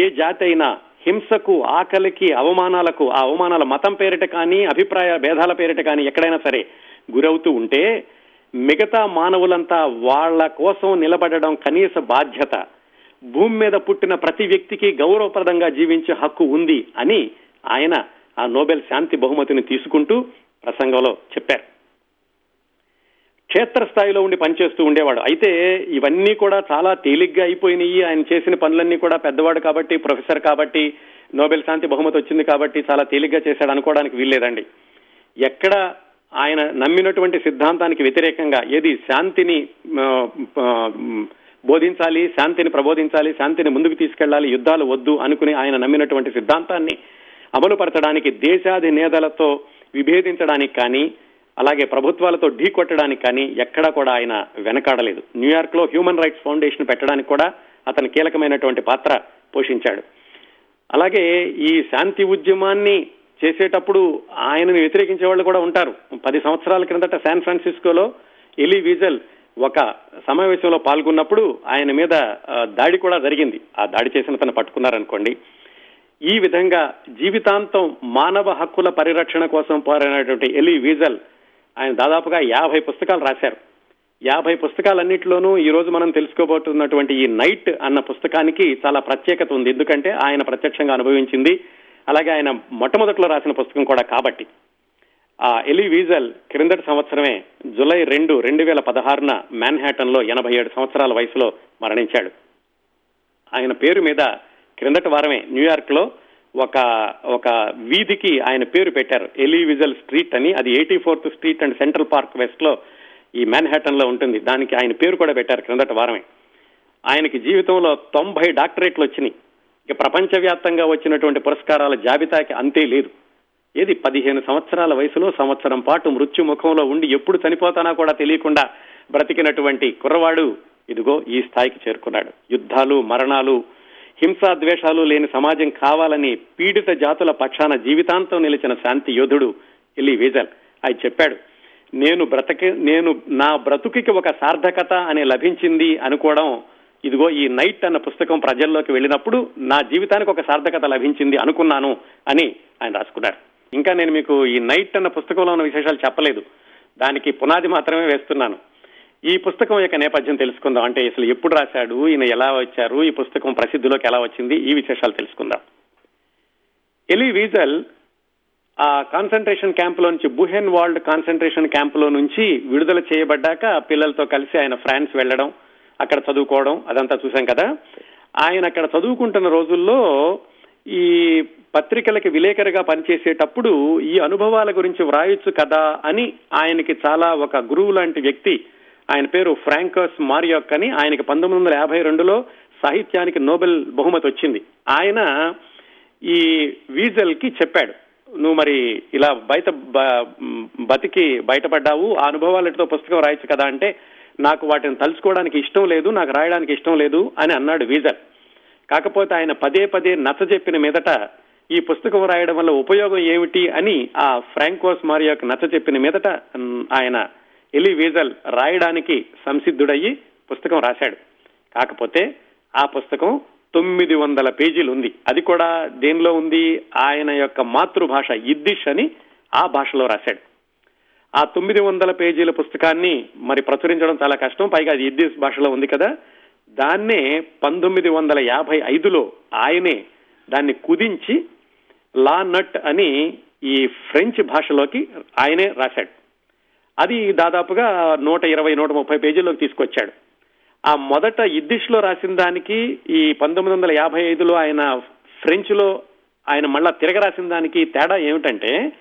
S1: ఏ జాతి అయినా హింసకు ఆకలికి అవమానాలకు ఆ అవమానాల మతం పేరిట కానీ అభిప్రాయ భేదాల పేరిట కానీ ఎక్కడైనా సరే గురవుతూ ఉంటే మిగతా మానవులంతా వాళ్ళ కోసం నిలబడడం కనీస బాధ్యత. భూమి మీద పుట్టిన ప్రతి వ్యక్తికి గౌరవప్రదంగా జీవించే హక్కు ఉంది అని ఆయన ఆ నోబెల్ శాంతి బహుమతిని తీసుకుంటూ ప్రసంగంలో చెప్పారు. క్షేత్రస్థాయిలో ఉండి పనిచేస్తూ ఉండేవాడు. అయితే ఇవన్నీ కూడా చాలా తేలిగ్గా అయిపోయినాయి. ఆయన చేసిన పనులన్నీ కూడా పెద్దవాడు కాబట్టి ప్రొఫెసర్ కాబట్టి నోబెల్ శాంతి బహుమతి వచ్చింది కాబట్టి చాలా తేలిగ్గా చేశాడు అనుకోవడానికి వీల్లేదండి. ఎక్కడ ఆయన నమ్మినటువంటి సిద్ధాంతానికి వ్యతిరేకంగా ఏది శాంతిని బోధించాలి శాంతిని ప్రబోధించాలి శాంతిని ముందుకు తీసుకెళ్ళాలి యుద్ధాలు వద్దు అనుకుని ఆయన నమ్మినటువంటి సిద్ధాంతాన్ని అమలుపరచడానికి దేశాధినేతలతో విభేదించడానికి కానీ అలాగే ప్రభుత్వాలతో ఢీ కొట్టడానికి కానీ ఎక్కడా కూడా ఆయన వెనకాడలేదు. న్యూయార్క్లో హ్యూమన్ రైట్స్ ఫౌండేషన్ పెట్టడానికి కూడా అతను కీలకమైనటువంటి పాత్ర పోషించాడు. అలాగే ఈ శాంతి ఉద్యమాన్ని చేసేటప్పుడు ఆయనను వ్యతిరేకించే వాళ్ళు కూడా ఉంటారు. పది సంవత్సరాల క్రిందట శాన్ ఫ్రాన్సిస్కోలో ఎలీ విజల్ ఒక సమావేశంలో పాల్గొన్నప్పుడు ఆయన మీద దాడి కూడా జరిగింది. ఆ దాడి చేసిన తను పట్టుకున్నారనుకోండి. ఈ విధంగా జీవితాంతం మానవ హక్కుల పరిరక్షణ కోసం పోరాడినటువంటి ఎలీ వీజల్ ఆయన దాదాపుగా యాభై పుస్తకాలు రాశారు. యాభై పుస్తకాలన్నింటిలోనూ ఈ రోజు మనం తెలుసుకోబోతున్నటువంటి ఈ నైట్ అన్న పుస్తకానికి చాలా ప్రత్యేకత ఉంది. ఎందుకంటే ఆయన ప్రత్యక్షంగా అనుభవించింది అలాగే ఆయన మొట్టమొదట్లో రాసిన పుస్తకం కూడా కాబట్టి. ఆ ఎలి వీజల్ క్రిందటి సంవత్సరమే జులై రెండు రెండు వేల పదహారున మ్యాన్హాటన్లో ఎనభై ఏడు సంవత్సరాల వయసులో మరణించాడు. ఆయన పేరు మీద క్రిందటి వారమే న్యూయార్క్లో ఒక ఒక వీధికి ఆయన పేరు పెట్టారు. ఎలివిజల్ స్ట్రీట్ అని. అది eighty fourth street and Central Park వెస్ట్లో ఈ మ్యాన్హాటన్లో ఉంటుంది. దానికి ఆయన పేరు కూడా పెట్టారు క్రిందట వారమే. ఆయనకి జీవితంలో తొంభై డాక్టరేట్లు వచ్చినాయి. ఇక ప్రపంచవ్యాప్తంగా వచ్చినటువంటి పురస్కారాల జాబితాకి అంతే లేదు. ఏది పదిహేను సంవత్సరాల వయసులో సంవత్సరం పాటు మృత్యు ముఖంలో ఉండి ఎప్పుడు చనిపోతానా కూడా తెలియకుండా బ్రతికినటువంటి కుర్రవాడు ఇదిగో ఈ స్థాయికి చేరుకున్నాడు. యుద్ధాలు మరణాలు హింసా ద్వేషాలు లేని సమాజం కావాలని పీడిత జాతుల పక్షాన జీవితాంతం నిలిచిన శాంతి యోధుడు ఎలి వేజల్. ఆయన చెప్పాడు నేను బ్రతకి నేను నా బ్రతుకికి ఒక సార్థకత అనే లభించింది అనుకోవడం ఇదిగో ఈ నైట్ అన్న పుస్తకం ప్రజల్లోకి వెళ్ళినప్పుడు నా జీవితానికి ఒక సార్థకత లభించింది అనుకున్నాను అని ఆయన రాసుకున్నారు. ఇంకా నేను మీకు ఈ నైట్ అన్న పుస్తకంలో ఉన్న విశేషాలు చెప్పలేదు. దానికి పునాది మాత్రమే వేస్తున్నాను. ఈ పుస్తకం యొక్క నేపథ్యం తెలుసుకుందాం. అంటే అసలు ఎప్పుడు రాశాడు ఈయన ఎలా వచ్చారు ఈ పుస్తకం ప్రసిద్ధిలోకి ఎలా వచ్చింది ఈ విశేషాలు తెలుసుకుందాం. ఎలి వీజల్ ఆ కాన్సన్ట్రేషన్ క్యాంపులో నుంచి బుహెన్ వాల్డ్ కాన్సన్ట్రేషన్ క్యాంపులో నుంచి విడుదల చేయబడ్డాక పిల్లలతో కలిసి ఆయన ఫ్రాన్స్ వెళ్ళడం అక్కడ చదువుకోవడం అదంతా చూశాం కదా. ఆయన అక్కడ చదువుకుంటున్న రోజుల్లో ఈ పత్రికలకి విలేకరిగా పనిచేసేటప్పుడు ఈ అనుభవాల గురించి వ్రాయొచ్చు కదా అని ఆయనకి చాలా ఒక గురువు లాంటి వ్యక్తి ఆయన పేరు ఫ్రాంకస్ మారియోక్ అని ఆయనకి పంతొమ్మిది వందల యాభై రెండులో సాహిత్యానికి నోబెల్ బహుమతి వచ్చింది. ఆయన ఈ వీజల్కి చెప్పాడు నువ్వు మరి ఇలా బయట బతికి బయటపడ్డావు ఆ అనుభవాలతో పుస్తకం రాయొచ్చు కదా అంటే నాకు వాటిని తలుచుకోవడానికి ఇష్టం లేదు నాకు రాయడానికి ఇష్టం లేదు అని అన్నాడు వీజర్. కాకపోతే ఆయన పదే పదే నచ్చ చెప్పిన మీదట ఈ పుస్తకం రాయడం వల్ల ఉపయోగం ఏమిటి అని ఆ ఫ్రాంకోస్ మారియోక్ నచ్చ చెప్పిన మీదట ఆయన ఎలి వీజల్ రాయడానికి సంసిద్ధుడయ్యి పుస్తకం రాశాడు. కాకపోతే ఆ పుస్తకం తొమ్మిది వందల పేజీలు ఉంది. అది కూడా దేనిలో ఉంది? ఆయన యొక్క మాతృభాష ఇద్దిష్ అని ఆ భాషలో రాశాడు. ఆ తొమ్మిది వందల పేజీల పుస్తకాన్ని మరి ప్రచురించడం చాలా కష్టం. పైగా అది ఇద్దీస్ భాషలో ఉంది కదా. దాన్నే పంతొమ్మిది వందల యాభై ఐదులో ఆయనే దాన్ని కుదించి లా నట్ అని ఈ ఫ్రెంచ్ భాషలోకి ఆయనే రాశాడు. అది దాదాపుగా నూట ఇరవై నూట ముప్పై పేజీల్లోకి తీసుకొచ్చాడు. ఆ మొదట ఇద్దిష్లో రాసిన దానికి ఈ పంతొమ్మిది వందల యాభై ఐదులో ఆయన ఫ్రెంచ్లో ఆయన మళ్ళా తిరగ రాసిన దానికి తేడా ఏమిటంటే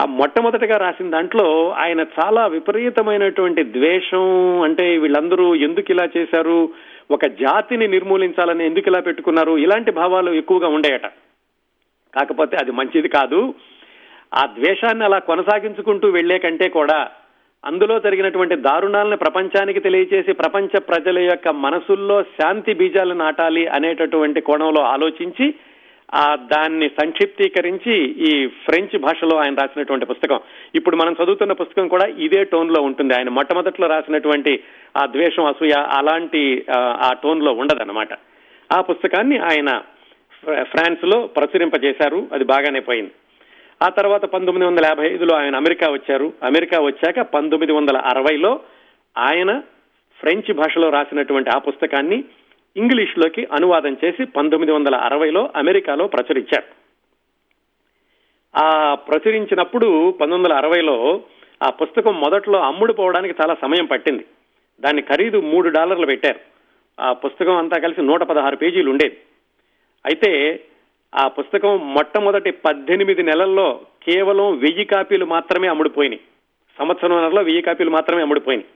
S1: ఆ మొట్టమొదటిగా రాసిన దాంట్లో ఆయన చాలా విపరీతమైనటువంటి ద్వేషం అంటే వీళ్ళందరూ ఎందుకు ఇలా చేశారు ఒక జాతిని నిర్మూలించాలని ఎందుకు ఇలా పెట్టుకున్నారు ఇలాంటి భావాలు ఎక్కువగా ఉండేయట. కాకపోతే అది మంచిది కాదు. ఆ ద్వేషాన్ని అలా కొనసాగించుకుంటూ వెళ్ళే కంటే కూడా అందులో జరిగినటువంటి దారుణాలను ప్రపంచానికి తెలియచేసి ప్రపంచ ప్రజల యొక్క మనసుల్లో శాంతి బీజాలు నాటాలి అనేటటువంటి కోణంలో ఆలోచించి ఆ దాన్ని సంక్షిప్తీకరించి ఈ ఫ్రెంచ్ భాషలో ఆయన రాసినటువంటి పుస్తకం. ఇప్పుడు మనం చదువుతున్న పుస్తకం కూడా ఇదే టోన్లో ఉంటుంది. ఆయన మొట్టమొదట్లో రాసినటువంటి ఆ ద్వేషం అసూయ అలాంటి ఆ టోన్లో ఉండదన్నమాట. ఆ పుస్తకాన్ని ఆయన ఫ్రాన్స్లో ప్రచురింపజేశారు. అది బాగానే పోయింది. ఆ తర్వాత పంతొమ్మిది వందల యాభై ఐదులో ఆయన అమెరికా వచ్చారు. అమెరికా వచ్చాక పంతొమ్మిది వందల అరవైలో ఆయన ఫ్రెంచ్ భాషలో రాసినటువంటి ఆ పుస్తకాన్ని ఇంగ్లీష్లోకి అనువాదం చేసి పంతొమ్మిది వందల అరవైలో అమెరికాలో ప్రచురించారు. ఆ ప్రచురించినప్పుడు పంతొమ్మిది వందల అరవైలో ఆ పుస్తకం మొదట్లో అమ్ముడు పోవడానికి చాలా సమయం పట్టింది. దాని ఖరీదు మూడు డాలర్లు పెట్టారు. ఆ పుస్తకం అంతా కలిసి నూట పదహారు పేజీలు ఉండేది. అయితే ఆ పుస్తకం మొట్టమొదటి పద్దెనిమిది నెలల్లో కేవలం వెయ్యి కాపీలు మాత్రమే అమ్ముడుపోయినాయి సంవత్సరంలో వెయ్యి కాపీలు మాత్రమే అమ్ముడుపోయినాయి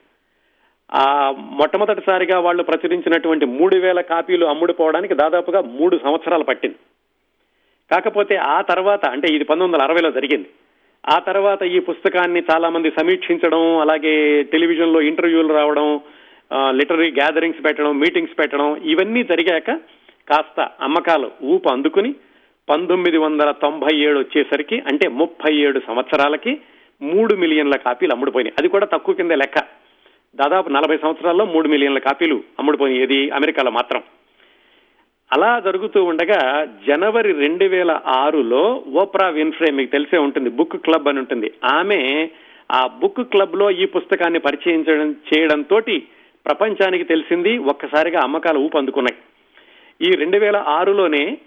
S1: ఆ మొట్టమొదటిసారిగా వాళ్ళు ప్రచురించినటువంటి మూడు వేల కాపీలు అమ్ముడుపోవడానికి దాదాపుగా మూడు సంవత్సరాలు పట్టింది. కాకపోతే ఆ తర్వాత అంటే ఇది పంతొమ్మిది వందల అరవైలో జరిగింది. ఆ తర్వాత ఈ పుస్తకాన్ని చాలా మంది సమీక్షించడం అలాగే టెలివిజన్లో ఇంటర్వ్యూలు రావడం లిటరీ గ్యాదరింగ్స్ పెట్టడం మీటింగ్స్ పెట్టడం ఇవన్నీ జరిగాక కాస్త అమ్మకాలు ఊపు అందుకుని పంతొమ్మిది వందల తొంభై ఏడు వచ్చేసరికి అంటే ముప్పై ఏడు సంవత్సరాలకి మూడు మిలియన్ల కాపీలు అమ్ముడుపోయినాయి. అది కూడా తక్కువ కింద లెక్క. దాదాపు నలభై సంవత్సరాల్లో మూడు మిలియన్ల కాపీలు అమ్ముడుపోయేది అమెరికాలో మాత్రం. అలా జరుగుతూ ఉండగా జనవరి రెండు వేల ఆరులో ఓప్రా విన్ఫ్రే మీకు తెలిసే ఉంటుంది బుక్ క్లబ్ అని ఉంటుంది. ఆమె ఆ బుక్ క్లబ్లో ఈ పుస్తకాన్ని పరిచయం చేయడంతో ప్రపంచానికి తెలిసింది ఒక్కసారిగా అమ్మకాలు ఊపు అందుకున్నాయి. ఈ రెండు వేల ఆరులోనే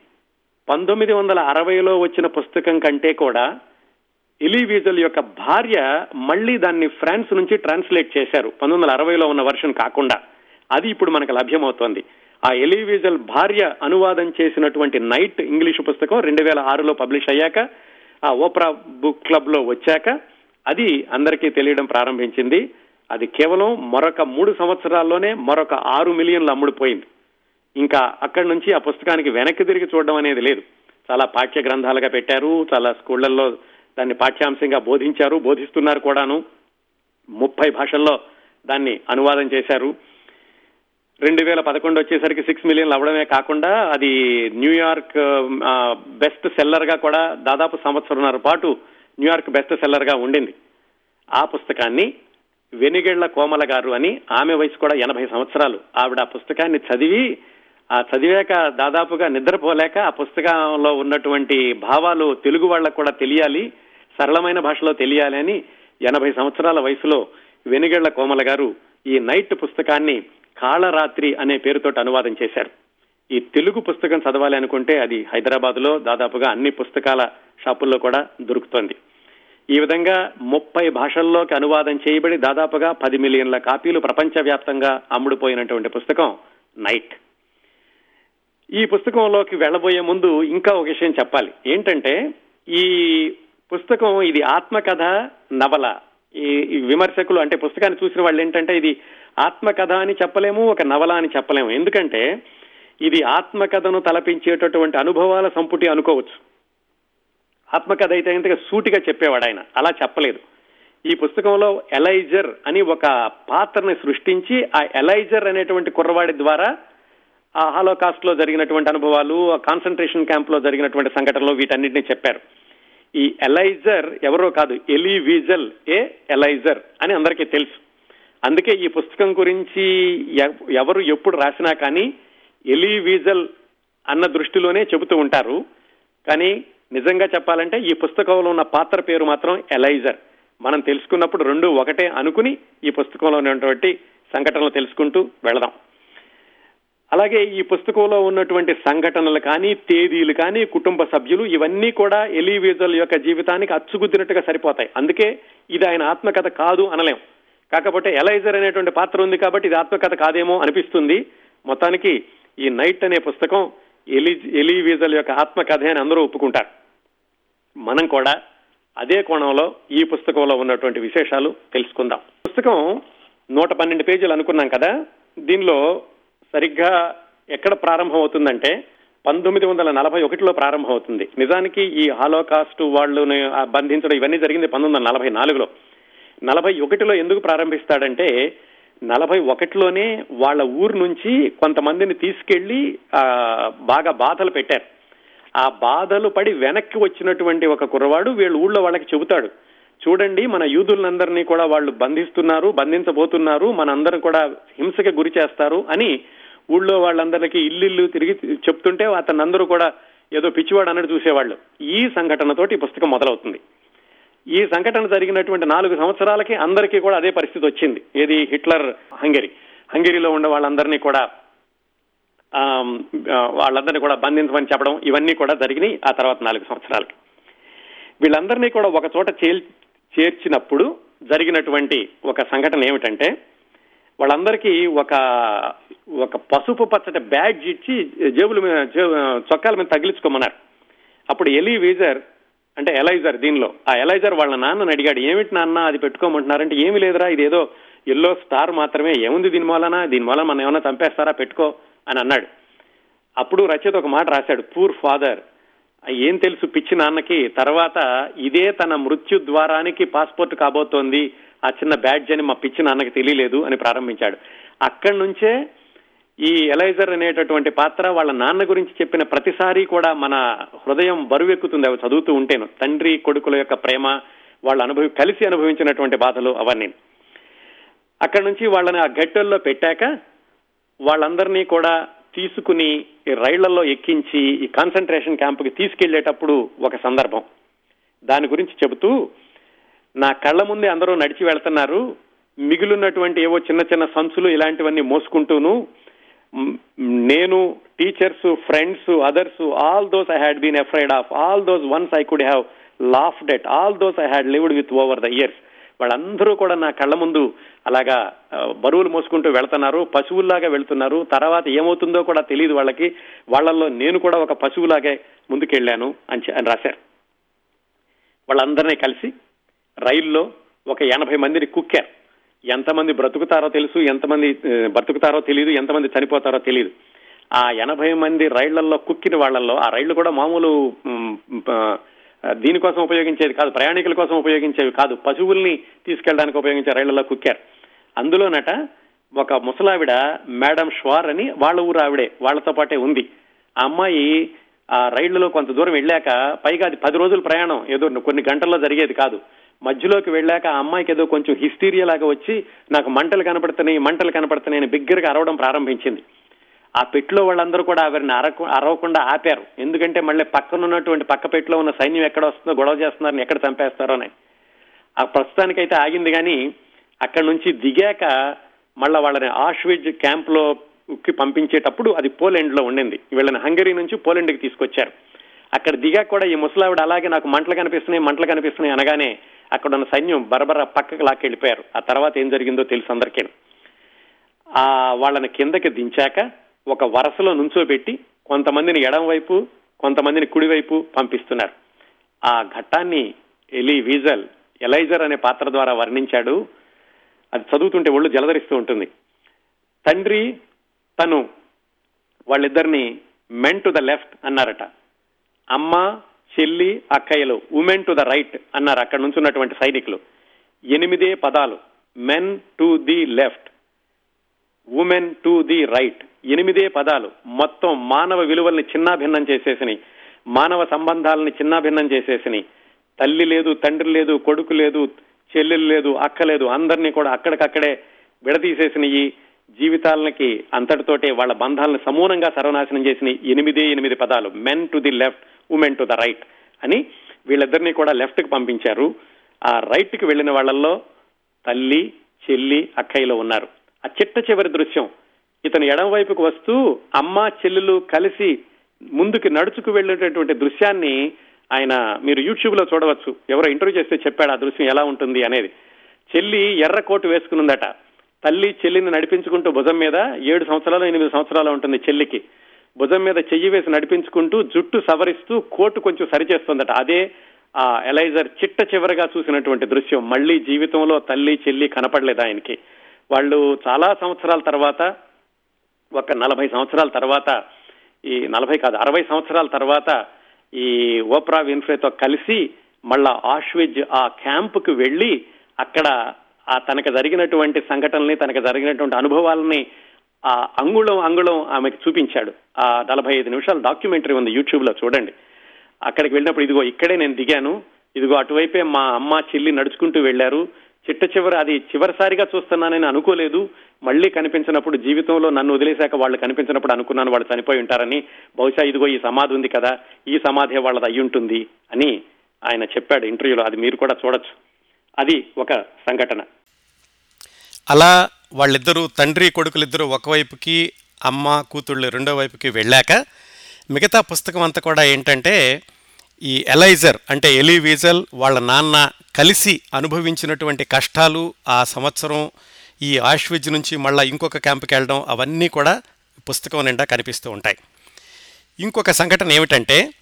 S1: పంతొమ్మిది వందల అరవైలో వచ్చిన పుస్తకం కంటే కూడా ఎలివీజల్ యొక్క భార్య మళ్ళీ దాన్ని ఫ్రాన్స్ నుంచి ట్రాన్స్లేట్ చేశారు. పంతొమ్మిది వందల అరవైలో ఉన్న వర్షన్ కాకుండా. అది ఇప్పుడు మనకు లభ్యమవుతోంది. ఆ ఎలివీజల్ భార్య అనువాదం చేసినటువంటి నైట్ ఇంగ్లీష్ పుస్తకం రెండు వేల ఆరులో పబ్లిష్ అయ్యాక ఆ ఓప్రా బుక్ క్లబ్లో వచ్చాక అది అందరికీ తెలియడం ప్రారంభించింది. అది కేవలం మరొక మూడు సంవత్సరాల్లోనే మరొక ఆరు మిలియన్లు అమ్ముడుపోయింది ఇంకా అక్కడి నుంచి ఆ పుస్తకానికి వెనక్కి తిరిగి చూడడం అనేది లేదు. చాలా పాఠ్య గ్రంథాలుగా పెట్టారు. చాలా స్కూళ్ళలో దాన్ని పాఠ్యాంశంగా బోధించారు బోధిస్తున్నారు కూడాను. ముప్పై భాషల్లో దాన్ని అనువాదం చేశారు. రెండు వేల పదకొండు వచ్చేసరికి సిక్స్ మిలియన్లు అవ్వడమే కాకుండా అది న్యూయార్క్ బెస్ట్ సెల్లర్గా కూడా దాదాపు సంవత్సరంన్నర పాటు న్యూయార్క్ బెస్ట్ సెల్లర్గా ఉండింది. ఆ పుస్తకాన్ని వెనిగెళ్ళ కోమల గారు అని ఆమె వయసు కూడా ఎనభై సంవత్సరాలు. ఆవిడ ఆ పుస్తకాన్ని చదివి ఆ చదివాక దాదాపుగా నిద్రపోలేక ఆ పుస్తకంలో ఉన్నటువంటి భావాలు తెలుగు వాళ్ళకు కూడా తెలియాలి. సరళమైన భాషలో తెలియాలి అని ఎనభై సంవత్సరాల వయసులో వెనిగెళ్ళ కోమల గారు ఈ నైట్ పుస్తకాన్ని కాళరాత్రి అనే పేరుతో అనువాదం చేశారు. ఈ తెలుగు పుస్తకం చదవాలి అనుకుంటే అది హైదరాబాద్లో దాదాపుగా అన్ని పుస్తకాల షాపుల్లో కూడా దొరుకుతోంది. ఈ విధంగా ముప్పై భాషల్లోకి అనువాదం చేయబడి దాదాపుగా పది మిలియన్ల కాపీలు ప్రపంచవ్యాప్తంగా అమ్ముడుపోయినటువంటి పుస్తకం నైట్. ఈ పుస్తకంలోకి వెళ్ళబోయే ముందు ఇంకా ఒక విషయం చెప్పాలి. ఏంటంటే ఈ పుస్తకం ఇది ఆత్మకథ నవల. ఈ విమర్శకులు అంటే పుస్తకాన్ని చూసిన వాళ్ళు ఏంటంటే ఇది ఆత్మకథ అని చెప్పలేము ఒక నవల అని చెప్పలేము. ఎందుకంటే ఇది ఆత్మకథను తలపించేటటువంటి అనుభవాల సంపుటి అనుకోవచ్చు. ఆత్మకథ అయితే ఇంతగా సూటిగా చెప్పేవాడు ఆయన అలా చెప్పలేదు. ఈ పుస్తకంలో ఎలైజర్ అని ఒక పాత్రని సృష్టించి ఆ ఎలైజర్ అనేటువంటి కుర్రవాడి ద్వారా ఆ హాలోకాస్ట్లో జరిగినటువంటి అనుభవాలు ఆ కాన్సన్ట్రేషన్ క్యాంప్లో జరిగినటువంటి సంఘటనలు వీటన్నిటిని చెప్పారు. ఈ ఎలైజర్ ఎవరో కాదు ఎలివిజల్ ఏ ఎలైజర్ అని అందరికీ తెలుసు. అందుకే ఈ పుస్తకం గురించి ఎవరు ఎప్పుడు రాసినా కానీ ఎలివిజల్ అన్న దృష్టిలోనే చెబుతూ ఉంటారు. కానీ నిజంగా చెప్పాలంటే ఈ పుస్తకంలో ఉన్న పాత్ర పేరు మాత్రం ఎలైజర్. మనం తెలుసుకున్నప్పుడు రెండు ఒకటే అనుకుని ఈ పుస్తకంలో ఉన్నటువంటి సంఘటనలు తెలుసుకుంటూ వెళదాం. అలాగే ఈ పుస్తకంలో ఉన్నటువంటి సంఘటనలు కానీ తేదీలు కానీ కుటుంబ సభ్యులు ఇవన్నీ కూడా ఎలివిజల్ యొక్క జీవితానికి అచ్చుగుద్దినట్టుగా సరిపోతాయి. అందుకే ఇది ఆయన ఆత్మకథ కాదు అనలేం. కాకపోతే ఎలైజర్ అనేటువంటి పాత్ర ఉంది కాబట్టి ఇది ఆత్మకథ కాదేమో అనిపిస్తుంది. మొత్తానికి ఈ నైట్ అనే పుస్తకం ఎలి ఎలివేజల్ యొక్క ఆత్మకథ అని అందరూ ఒప్పుకుంటారు. మనం కూడా అదే కోణంలో ఈ పుస్తకంలో ఉన్నటువంటి విశేషాలు తెలుసుకుందాం. పుస్తకం నూట పన్నెండు పేజీలు అనుకున్నాం కదా. దీనిలో సరిగ్గా ఎక్కడ ప్రారంభం అవుతుందంటే పంతొమ్మిది వందల నలభై ఒకటిలో ప్రారంభం అవుతుంది నిజానికి ఈ హాలోకాస్ట్ వాళ్ళని బంధించడం ఇవన్నీ జరిగింది పంతొమ్మిది వందల నలభై నాలుగులో. నలభై ఒకటిలో ఎందుకు ప్రారంభిస్తాడంటే నలభై ఒకటిలోనే వాళ్ళ ఊరు నుంచి కొంతమందిని తీసుకెళ్ళి బాగా బాధలు పెట్టారు. ఆ బాధలు పడి వెనక్కి వచ్చినటువంటి ఒక కుర్రవాడు వీళ్ళ ఊళ్ళో వాళ్ళకి చెబుతాడు. చూడండి మన యూదులందరినీ కూడా వాళ్ళు బంధిస్తున్నారు బంధించబోతున్నారు మనందరం కూడా హింసకి గురి చేస్తారు అని ఊళ్ళో వాళ్ళందరికీ ఇల్లు తిరిగి చెప్తుంటే అతను అందరూ కూడా ఏదో పిచ్చివాడు అన్నట్టు చూసేవాళ్ళు. ఈ సంఘటనతోటి ఈ పుస్తకం మొదలవుతుంది. ఈ సంఘటన జరిగినటువంటి నాలుగు సంవత్సరాలకి అందరికీ కూడా అదే పరిస్థితి వచ్చింది. ఏది హిట్లర్ హంగరీ. హంగరీలో ఉన్న వాళ్ళందరినీ కూడా వాళ్ళందరినీ కూడా బంధించమని చెప్పడం ఇవన్నీ కూడా జరిగినాయి ఆ తర్వాత నాలుగు సంవత్సరాలకి. వీళ్ళందరినీ కూడా ఒక చోట చేల్ చేర్చినప్పుడు జరిగినటువంటి ఒక సంఘటన ఏమిటంటే వాళ్ళందరికీ ఒక ఒక పసుపు పచ్చటి బ్యాడ్జ్ ఇచ్చి జేబుల మీద చొక్కాల మీద తగిలించుకోమన్నారు. అప్పుడు ఎలీ వీజర్ అంటే ఎలైజర్ దీనిలో ఆ ఎలైజర్ వాళ్ళ నాన్నని అడిగాడు ఏమిటి నాన్న అది పెట్టుకోమంటున్నారంటే ఏమి లేదురా ఇదేదో ఎల్లో స్టార్ మాత్రమే ఏముంది దీని మూలన? దీని మూలన మనం ఏమైనా చంపేస్తారా పెట్టుకో అని అన్నాడు. అప్పుడు రచయిత ఒక మాట రాశాడు పూర్ ఫాదర్ ఏం తెలుసు పిచ్చి నాన్నకి? తర్వాత ఇదే తన మృత్యు ద్వారానికి పాస్పోర్ట్ కాబోతోంది. ఆ చిన్న బ్యాడ్జ్ అని మా పిచ్చి నాన్నకి తెలియలేదు అని ప్రారంభించాడు. అక్కడి నుంచే ఈ ఎలైజర్ అనేటటువంటి పాత్ర వాళ్ళ నాన్న గురించి చెప్పిన ప్రతిసారి కూడా మన హృదయం బరువెక్కుతుంది. అవి చదువుతూ ఉంటేను. తండ్రి కొడుకుల యొక్క ప్రేమ వాళ్ళు అనుభవి కలిసి అనుభవించినటువంటి బాధలు అవన్నీ. అక్కడి నుంచి వాళ్ళని ఆ గట్టెల్లో పెట్టాక వాళ్ళందరినీ కూడా తీసుకుని రైళ్ళలో ఎక్కించి ఈ కాన్సన్ట్రేషన్ క్యాంపుకి తీసుకెళ్ళేటప్పుడు ఒక సందర్భం. దాని గురించి చెబుతూ నా కళ్ళ ముందే అందరూ నడిచి వెళ్తున్నారు. మిగిలినటువంటి ఏవో చిన్న చిన్న సంచులు ఇలాంటివన్నీ మోసుకుంటూను నేను teachers friends others all those I had been afraid of all those ones I could have laughed at all those I had lived with over the years వాళ్ళందరూ కూడా నా కళ్ళ ముందు అలాగా బరువులు మోసుకుంటూ వెళ్తున్నారు పశువుల్లాగా వెళ్తున్నారు. తర్వాత ఏమవుతుందో కూడా తెలియదు వాళ్ళకి. వాళ్ళల్లో నేను కూడా ఒక పశువులాగే ముందుకెళ్ళాను అని అని రాశారు. వాళ్ళందరినీ కలిసి రైల్లో ఒక ఎనభై మందిని కుక్కారు. ఎంతమంది బ్రతుకుతారో తెలుసు ఎంతమంది బ్రతుకుతారో తెలియదు ఎంతమంది చనిపోతారో తెలియదు. ఆ ఎనభై మంది రైళ్ళలో కుక్కిన వాళ్ళల్లో ఆ రైళ్ళు కూడా మామూలు దీనికోసం ఉపయోగించేది కాదు ప్రయాణికుల కోసం ఉపయోగించేవి కాదు. పశువుల్ని తీసుకెళ్ళడానికి ఉపయోగించే రైళ్ళలో కుక్కారు. అందులోనట ఒక ముసలావిడ మేడం ష్వార్ అని వాళ్ళ ఊరు ఆవిడే వాళ్ళతో పాటే ఉంది. ఆ అమ్మాయి ఆ రైళ్ళలో కొంత దూరం వెళ్ళాక పైగా అది పది రోజుల ప్రయాణం ఏదో కొన్ని గంటల్లో జరిగేది కాదు. మధ్యలోకి వెళ్ళాక ఆ అమ్మాయికి ఏదో కొంచెం హిస్టీరియా లాగా వచ్చి నాకు మంటలు కనపడుతున్నాయి మంటలు కనపడుతున్నాయని అని బిగ్గరగా అరవడం ప్రారంభించింది. ఆ పెట్టులో వాళ్ళందరూ కూడా ఆవిడని అరకు అరవకుండా ఆపారు. ఎందుకంటే మళ్ళీ పక్కన ఉన్నటువంటి పక్క పెట్టులో ఉన్న సైన్యం ఎక్కడ వస్తుందో గొడవ చేస్తున్నారని ఎక్కడ చంపేస్తారో అని. ఆ ప్రస్తుతానికైతే ఆగింది కానీ అక్కడి నుంచి దిగాక మళ్ళా వాళ్ళని ఆష్విజ్ క్యాంప్లో పంపించేటప్పుడు అది పోలెండ్లో ఉండింది. వీళ్ళని హంగరీ నుంచి పోలెండ్కి తీసుకొచ్చారు. అక్కడ దిగాక కూడా ఈ ముసలావిడ అలాగే నాకు మంటలు కనిపిస్తున్నాయి మంటలు కనిపిస్తున్నాయి అనగానే అక్కడ ఉన్న సైన్యం బరబర పక్కకు లాక్కెళ్ళిపోయారు. ఆ తర్వాత ఏం జరిగిందో తెలుసు అందరికీ. ఆ వాళ్ళని కిందకి దించాక ఒక వరుసలో నుంచోబెట్టి కొంతమందిని ఎడం వైపు కొంతమందిని కుడివైపు పంపిస్తున్నారు. ఆ ఘట్టాన్ని ఎలీ వీజల్ ఎలైజర్ అనే పాత్ర ద్వారా వర్ణించాడు. అది చదువుతుంటే ఒళ్ళు జలధరిస్తూ ఉంటుంది. తండ్రి తను వాళ్ళిద్దరిని మెన్ టు ద లెఫ్ట్ అన్నారట. అమ్మ చెల్లి అక్కయ్యలు ఉమెన్ టు ద రైట్ అన్నారు అక్కడ నుంచి ఉన్నటువంటి సైనికులు. ఎనిమిదే పదాలు men to the left. Women to the right ఎనిమిదే పదాలు మొత్తం మానవ విలువల్ని చిన్నాభిన్నం చేసేసినాయి. మానవ సంబంధాలని చిన్నాభిన్నం చేసేసినాయి. తల్లి లేదు తండ్రి లేదు కొడుకు లేదు చెల్లెలు లేదు అక్క లేదు అందరినీ కూడా అక్కడికక్కడే విడదీసేసినవి జీవితాలకి అంతటితోటే వాళ్ళ బంధాలను సమూలంగా సర్వనాశనం చేసిన ఎనిమిదే ఎనిమిది పదాలు. Men to the left women to the right అని వీళ్ళిద్దరినీ కూడా లెఫ్ట్కి పంపించారు. ఆ రైట్కి వెళ్ళిన వాళ్ళల్లో తల్లి చెల్లి అక్కయ్యలో ఉన్నారు. ఆ చిట్ట చివరి దృశ్యం. ఇతను ఎడం వైపుకు వస్తూ అమ్మ చెల్లెలు కలిసి ముందుకు నడుచుకు వెళ్ళేటటువంటి దృశ్యాన్ని ఆయన మీరు యూట్యూబ్లో చూడవచ్చు. ఎవరో ఇంటర్వ్యూ చేస్తే చెప్పాడు ఆ దృశ్యం ఎలా ఉంటుంది అనేది. చెల్లి ఎర్ర కోటు వేసుకునుందట. తల్లి చెల్లిని నడిపించుకుంటూ భుజం మీద ఏడు సంవత్సరాలు ఎనిమిది సంవత్సరాలు ఉంటుంది చెల్లికి. భుజం మీద చెయ్యి వేసి నడిపించుకుంటూ జుట్టు సవరిస్తూ కోటు కొంచెం సరిచేస్తుందట. అదే ఆ ఎలైజర్ చిట్ట చివరిగా చూసినటువంటి దృశ్యం. మళ్ళీ జీవితంలో తల్లి చెల్లి కనపడలేదు ఆయనకి. వాళ్ళు చాలా సంవత్సరాల తర్వాత ఒక నలభై సంవత్సరాల తర్వాత ఈ నలభై కాదు అరవై సంవత్సరాల తర్వాత ఈ ఓప్రా విన్ఫ్రేతో కలిసి మళ్ళా ఆష్విజ్ ఆ క్యాంపుకు వెళ్ళి అక్కడ ఆ తనకు జరిగినటువంటి సంఘటనల్ని తనకు జరిగినటువంటి అనుభవాలని ఆ అంగుళం అంగుళం ఆమెకు చూపించాడు. ఆ నలభై ఐదు నిమిషాల డాక్యుమెంటరీ ఉంది యూట్యూబ్లో చూడండి. అక్కడికి వెళ్ళినప్పుడు ఇదిగో ఇక్కడే నేను దిగాను. ఇదిగో అటువైపే మా అమ్మ చెల్లి నడుచుకుంటూ వెళ్ళారు. చిట్ట చివరి అది చివరిసారిగా చూస్తున్నానని అనుకోలేదు. మళ్ళీ కనిపించినప్పుడు జీవితంలో నన్ను వదిలేశాక వాళ్ళు కనిపించినప్పుడు అనుకున్నాను వాళ్ళు చనిపోయి ఉంటారని. బహుశా ఇదిగో ఈ సమాధి ఉంది కదా ఈ సమాధి వాళ్ళది అయి ఉంటుంది అని ఆయన చెప్పాడు ఇంటర్వ్యూలో. అది మీరు కూడా చూడొచ్చు. అది ఒక సంఘటన.
S2: అలా వాళ్ళిద్దరూ తండ్రి కొడుకులిద్దరూ ఒకవైపుకి అమ్మ కూతుళ్ళు రెండో వైపుకి వెళ్ళాక మిగతా పుస్తకం అంతా కూడా ఏంటంటే ఈ ఎలైజర్ అంటే ఎలీ వీజల్ వాళ్ళ నాన్న కలిసి అనుభవించినటువంటి కష్టాలు ఆ సంవత్సరం ఈ ఆష్విజ్ నుంచి మళ్ళీ ఇంకొక క్యాంప్కి వెళ్ళడం అవన్నీ కూడా పుస్తకం నిండా కనిపిస్తూ ఉంటాయి. ఇంకొక సంఘటన ఏమిటంటే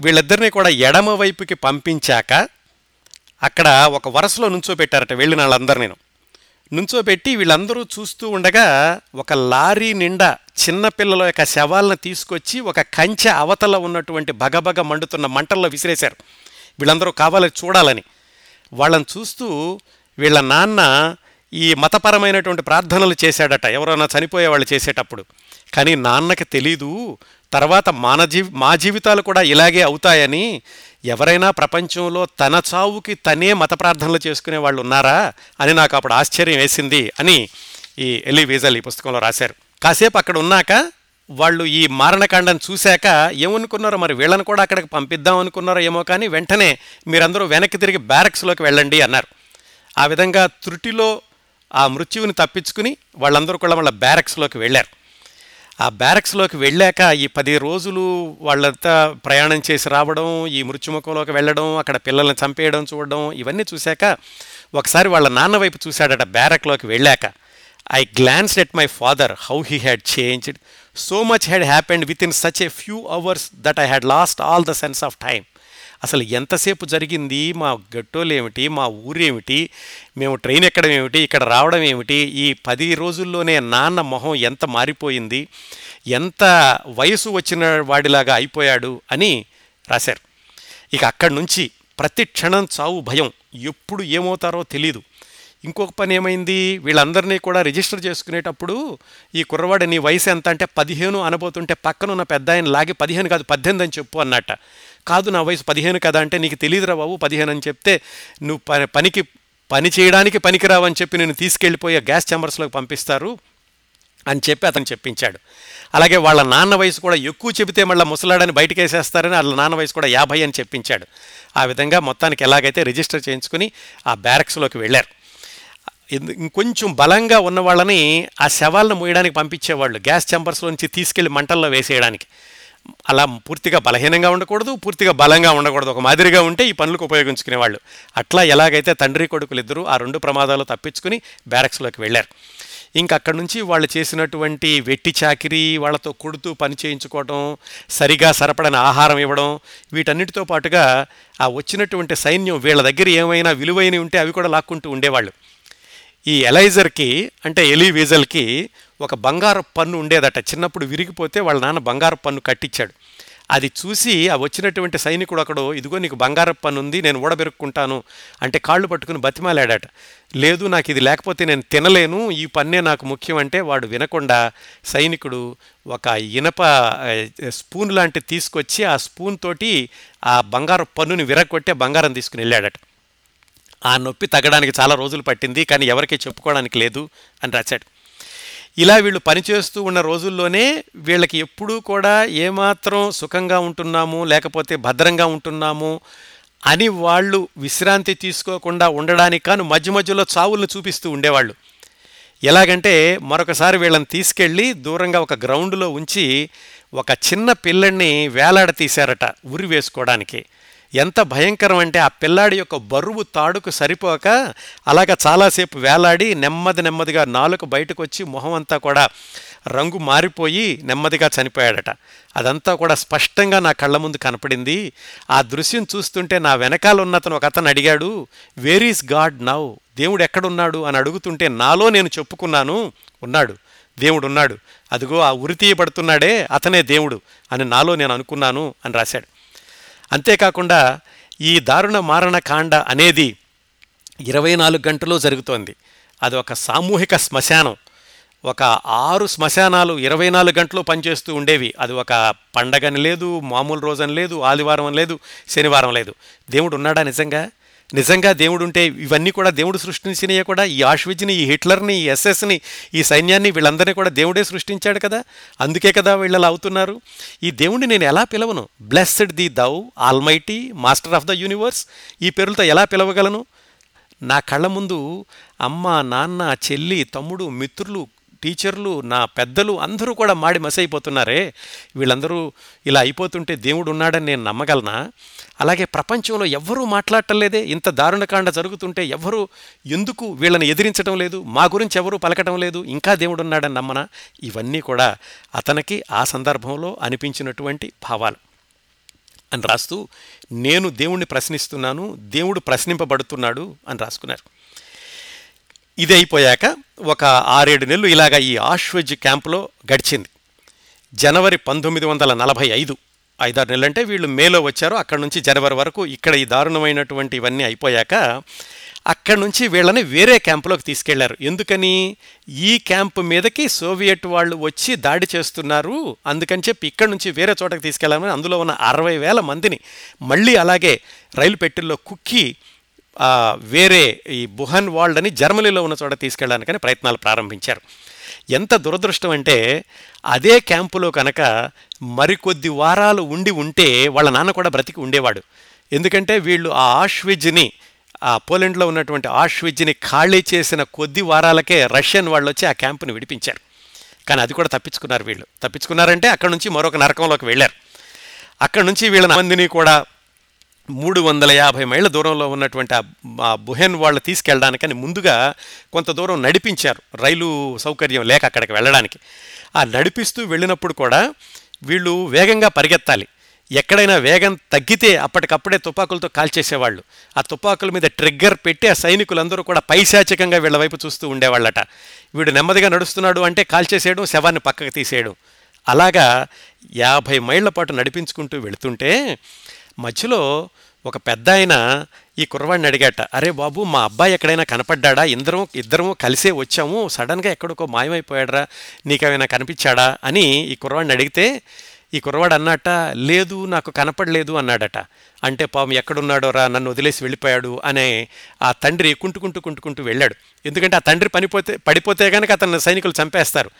S2: వీళ్ళిద్దరిని కూడా ఎడమ వైపుకి పంపించాక అక్కడ ఒక వరుసలో నుంచోబెట్టారట వెళ్ళిన వాళ్ళందరినీ నుంచోబెట్టి వీళ్ళందరూ చూస్తూ ఉండగా ఒక లారీ నిండా చిన్నపిల్లల యొక్క శవాలను తీసుకొచ్చి ఒక కంచె అవతల ఉన్నటువంటి భగభగ మండుతున్న మంటల్లో విసిరేశారు. వీళ్ళందరూ కావాలని చూడాలని. వాళ్ళని చూస్తూ వీళ్ళ నాన్న ఈ మతపరమైనటువంటి ప్రార్థనలు చేశాడట. ఎవరైనా చనిపోయే వాళ్ళు చేసేటప్పుడు. కానీ నాన్నకి తెలీదు. తర్వాత మన జీవి మా జీవితాలు కూడా ఇలాగే అవుతాయని ఎవరైనా ప్రపంచంలో తన చావుకి తనే మత ప్రార్థనలు చేసుకునే వాళ్ళు ఉన్నారా అని నాకు అప్పుడు ఆశ్చర్యం వేసింది అని ఈ ఎలి వీజల్ ఈ పుస్తకంలో రాశారు. కాసేపు అక్కడ ఉన్నాక వాళ్ళు ఈ మారణకాండం చూశాక ఏమనుకున్నారో మరి వీళ్ళని కూడా అక్కడికి పంపిద్దాం అనుకున్నారో ఏమో కానీ వెంటనే మీరందరూ వెనక్కి తిరిగి బ్యారక్స్లోకి వెళ్ళండి అన్నారు. ఆ విధంగా త్రుటిలో ఆ మృత్యువుని తప్పించుకుని వాళ్ళందరూ కూడా వాళ్ళ బ్యారక్స్లోకి వెళ్ళారు. ఆ బ్యారక్స్లోకి వెళ్ళాక ఈ పది రోజులు వాళ్ళంతా ప్రయాణం చేసి రావడం ఈ మృత్యుముఖంలోకి వెళ్ళడం అక్కడ పిల్లల్ని చంపేయడం చూడడం ఇవన్నీ చూశాక ఒకసారి వాళ్ళ నాన్న వైపు చూశాడట బ్యారక్లోకి వెళ్ళాక. I glanced at my father how he had changed. So much had happened within such a few hours that I had lost all the sense of time. అసలు ఎంతసేపు జరిగింది? మా గట్టోలు ఏమిటి? మా ఊరేమిటి? మేము ట్రైన్ ఎక్కడం ఏమిటి? ఇక్కడ రావడం ఏమిటి? ఈ పది రోజుల్లోనే నాన్న మొహం ఎంత మారిపోయింది? ఎంత వయసు వచ్చిన వాడిలాగా అయిపోయాడు? అని రాశారు. ఇక అక్కడి నుంచి ప్రతి క్షణం చావు భయం. ఎప్పుడు ఏమవుతారో తెలీదు. ఇంకొక పని ఏమైంది? వీళ్ళందరినీ కూడా రిజిస్టర్ చేసుకునేటప్పుడు ఈ కుర్రవాడు నీ వయసు ఎంత? అంటే పదిహేను అనబోతుంటే పక్కన ఉన్న పెద్ద ఆయన లాగి పదిహేను కాదు పద్దెనిమిది అని చెప్పు అన్నట్ట. కాదు నా వయసు పదిహేను కదా అంటే నీకు తెలియదురా బాబు పదిహేను అని చెప్తే నువ్వు ప- పనికి పని చేయడానికి పనికిరావని చెప్పి నేను తీసుకెళ్ళిపోయే గ్యాస్ ఛాంబర్స్లోకి పంపిస్తారు అని చెప్పి అతను చెప్పించాడు. అలాగే వాళ్ళ నాన్న వయసు కూడా ఎక్కువ చెబితే మళ్ళీ ముసలాడని బయటకు వేసేస్తారని వాళ్ళ నాన్న వయసు కూడా యాభై అని చెప్పించాడు. ఆ విధంగా మొత్తానికి ఎలాగైతే రిజిస్టర్ చేయించుకుని ఆ బ్యారక్స్లోకి వెళ్ళారు. ఇంకొంచెం బలంగా ఉన్న వాళ్ళని ఆ శవాలను మోయడానికి పంపించేవాళ్ళు గ్యాస్ నుంచి తీసుకెళ్ళి మంటల్లో వేసేయడానికి. అలా పూర్తిగా బలహీనంగా ఉండకూడదు పూర్తిగా బలంగా ఉండకూడదు. ఒక మాదిరిగా ఉంటే ఈ పనులకు ఉపయోగించుకునేవాళ్ళు అట్లా ఎలాగైతే తండ్రి కొడుకులు ఇద్దరు ఆ రెండు ప్రమాదాలు తప్పించుకుని బ్యారక్స్లోకి వెళ్ళారు. ఇంకా అక్కడి నుంచి వాళ్ళు చేసినటువంటి వెట్టి చాకిరి వాళ్ళతో కొడుతూ పని చేయించుకోవడం సరిగా సరపడని ఆహారం ఇవ్వడం వీటన్నిటితో పాటుగా ఆ వచ్చినటువంటి సైన్యం వీళ్ళ దగ్గర ఏమైనా విలువైనవి ఉంటే అవి కూడా లాక్కుంటూ ఉండేవాళ్ళు. ఈ ఎలైజర్కి అంటే ఎలీ వీజల్కి ఒక బంగారు పన్ను ఉండేదట. చిన్నప్పుడు విరిగిపోతే వాళ్ళ నాన్న బంగారు పన్ను కట్టించాడు అది చూసి ఆ వచ్చినటువంటి సైనికుడు అక్కడ ఇదిగో నీకు బంగారు పన్ను ఉంది నేను ఊడబెరుక్కుంటాను అంటే కాళ్ళు పట్టుకుని బతిమాలాడట. లేదు నాకు ఇది లేకపోతే నేను తినలేను ఈ పన్నే నాకు ముఖ్యం అంటే వాడు వినకుండా సైనికుడు ఒక ఇనప స్పూన్ లాంటిది తీసుకొచ్చి ఆ స్పూన్ తోటి ఆ బంగారు పన్నుని విరగొట్టే బంగారం తీసుకుని వెళ్ళాడట. ఆ నొప్పి తగ్గడానికి చాలా రోజులు పట్టింది కానీ ఎవరికీ చెప్పుకోవడానికి లేదు అని రాశాడు. ఇలా వీళ్ళు పనిచేస్తూ ఉన్న రోజుల్లోనే వీళ్ళకి ఎప్పుడూ కూడా ఏమాత్రం సుఖంగా ఉంటున్నాము లేకపోతే భద్రంగా ఉంటున్నాము అని వాళ్ళు విశ్రాంతి తీసుకోకుండా ఉండడానికి కాను మధ్య మధ్యలో చావులను చూపిస్తూ ఉండేవాళ్ళు. ఎలాగంటే మరొకసారి వీళ్ళని తీసుకెళ్ళి దూరంగా ఒక గ్రౌండ్లో ఉంచి ఒక చిన్న పిల్లడిని వేలాడ తీశారట ఉరి వేసుకోవడానికి. ఎంత భయంకరం అంటే ఆ పిల్లాడి యొక్క బరువు తాడుకు సరిపోక అలాగ చాలాసేపు వేలాడి నెమ్మది నెమ్మదిగా నాలుక బయటకు వచ్చి మొహం అంతా కూడా రంగు మారిపోయి నెమ్మదిగా చనిపోయాడట. అదంతా కూడా స్పష్టంగా నా కళ్ళ ముందు కనపడింది. ఆ దృశ్యం చూస్తుంటే నా వెనకాల ఉన్నతను ఒక అతను అడిగాడు వేర్ ఈస్ గాడ్ నౌ దేవుడు ఎక్కడున్నాడు? అని అడుగుతుంటే నాలో నేను చెప్పుకున్నాను. ఉన్నాడు. దేవుడు ఉన్నాడు అదిగో ఆ ఉరి తీయబడుతున్నాడే అతనే దేవుడు అని నాలో నేను అనుకున్నాను అని రాశాడు. అంతేకాకుండా ఈ దారుణ మారణ కాండ అనేది ఇరవై నాలుగు గంటలు జరుగుతోంది. అది ఒక సామూహిక శ్మశానం. ఒక ఆరు శ్మశానాలు ఇరవై నాలుగు గంటలు పనిచేస్తూ ఉండేవి. అది ఒక పండగని లేదు మామూలు రోజని లేదు ఆదివారం లేదు శనివారం లేదు. దేవుడు ఉన్నాడా నిజంగా? నిజంగా దేవుడు ఉంటే ఇవన్నీ కూడా దేవుడు సృష్టించినవి కూడా ఈ ఆష్విజ్ని ఈ హిట్లర్ని ఈ ఎస్ఎస్ని ఈ సైన్యాన్ని వీళ్ళందరినీ కూడా దేవుడే సృష్టించాడు కదా? అందుకే కదా వీళ్ళు అలా అవుతున్నారు. ఈ దేవుడిని నేను ఎలా పిలవను? Blessed the thou almighty master of the universe ఈ పేరులతో ఎలా పిలవగలను? నా కళ్ళ ముందు అమ్మ నాన్న చెల్లి తమ్ముడు మిత్రులు టీచర్లు నా పెద్దలు అందరూ కూడా మాడి మసైపోతున్నారే. వీళ్ళందరూ ఇలా అయిపోతుంటే దేవుడు ఉన్నాడని నేను నమ్మగలనా? అలాగే ప్రపంచంలో ఎవ్వరూ మాట్లాడటం లేదే. ఇంత దారుణకాండ జరుగుతుంటే ఎవ్వరూ ఎందుకు వీళ్ళని ఎదిరించడం లేదు? మా గురించి ఎవరూ పలకటం లేదు? ఇంకా దేవుడున్నాడని నమ్మన? ఇవన్నీ కూడా అతనికి ఆ సందర్భంలో అనిపించినటువంటి భావాలు. అని రాస్తూ నేను దేవుణ్ణి ప్రశ్నిస్తున్నాను దేవుడు ప్రశ్నింపబడుతున్నాడు అని రాసుకున్నారు. ఇది అయిపోయాక ఒక ఆరేడు నెలలు ఇలాగ ఈ ఆశ్వజ్ క్యాంపులో గడిచింది. జనవరి పంతొమ్మిది వందల నలభై ఐదు ఐదారు నెలలు అంటే వీళ్ళు మేలో వచ్చారు. అక్కడ నుంచి జనవరి వరకు ఇక్కడ ఈ దారుణమైనటువంటి ఇవన్నీ అయిపోయాక అక్కడి నుంచి వీళ్ళని వేరే క్యాంపులోకి తీసుకెళ్ళారు. ఎందుకని? ఈ క్యాంపు మీదకి సోవియట్ వాళ్ళు వచ్చి దాడి చేస్తున్నారు. అందుకని చెప్పి ఇక్కడి నుంచి వేరే చోటకి తీసుకెళ్ళామని అందులో ఉన్న అరవై వేల మందిని మళ్ళీ అలాగే రైలు పెట్టెల్లో కుక్కి వేరే ఈ బుహన్ వాల్డ్ అని జర్మనీలో ఉన్న చోట తీసుకెళ్ళడానికని ప్రయత్నాలు ప్రారంభించారు. ఎంత దురదృష్టం అంటే అదే క్యాంపులో కనుక మరికొద్ది వారాలు ఉండి ఉంటే వాళ్ళ నాన్న కూడా బ్రతికి ఉండేవాడు. ఎందుకంటే వీళ్ళు ఆ ఆష్విజ్ని ఆ పోలెండ్లో ఉన్నటువంటి ఆష్విజ్ని ఖాళీ చేసిన కొద్ది వారాలకే రష్యన్ వాళ్ళు వచ్చి ఆ క్యాంపుని విడిపించారు. కానీ అది కూడా తప్పించుకున్నారు వీళ్ళు. తప్పించుకున్నారంటే అక్కడ నుంచి మరొక నరకంలోకి వెళ్ళారు. అక్కడ నుంచి వీళ్ళ మందిని కూడా మూడు వందల యాభై మైళ్ళ దూరంలో ఉన్నటువంటి ఆ- బుహెన్ వాళ్ళు తీసుకెళ్ళడానికని ముందుగా కొంత దూరం నడిపించారు రైలు సౌకర్యం లేక అక్కడికి వెళ్ళడానికి. ఆ నడిపిస్తూ వెళ్ళినప్పుడు కూడా వీళ్ళు వేగంగా పరిగెత్తాలి. ఎక్కడైనా వేగం తగ్గితే అప్పటికప్పుడే తుపాకులతో కాల్చేసేవాళ్ళు. ఆ తుపాకుల మీద ట్రిగ్గర్ పెట్టి ఆ సైనికులందరూ కూడా పైశాచికంగా వీళ్ళ వైపు చూస్తూ ఉండేవాళ్ళట. వీడు నెమ్మదిగా నడుస్తున్నాడు అంటే కాల్చేసేయడం శవాన్ని పక్కకు తీసేయడం. అలాగా యాభై మైళ్ళ పాటు నడిపించుకుంటూ వెళుతుంటే మధ్యలో ఒక పెద్ద ఆయన ఈ కుర్రవాడిని అడిగాట అరే బాబు మా అబ్బాయి ఎక్కడైనా కనపడ్డా ఇద్దరం ఇద్దరము కలిసే వచ్చాము. సడన్గా ఎక్కడికో మాయమైపోయాడరా? నీకేమైనా కనిపించాడా? అని ఈ కుర్రవాడిని అడిగితే ఈ కుర్రవాడు అన్నట లేదు నాకు కనపడలేదు అన్నాడట. అంటే పాపం ఎక్కడున్నాడోరా నన్ను వదిలేసి వెళ్ళిపోయాడు అనే ఆ తండ్రి కుంటుకుంటూ కుంటుకుంటూ వెళ్ళాడు. ఎందుకంటే ఆ తండ్రి పనిపోతే పడిపోతే కనుక అతను సైనికులు చంపేస్తారు.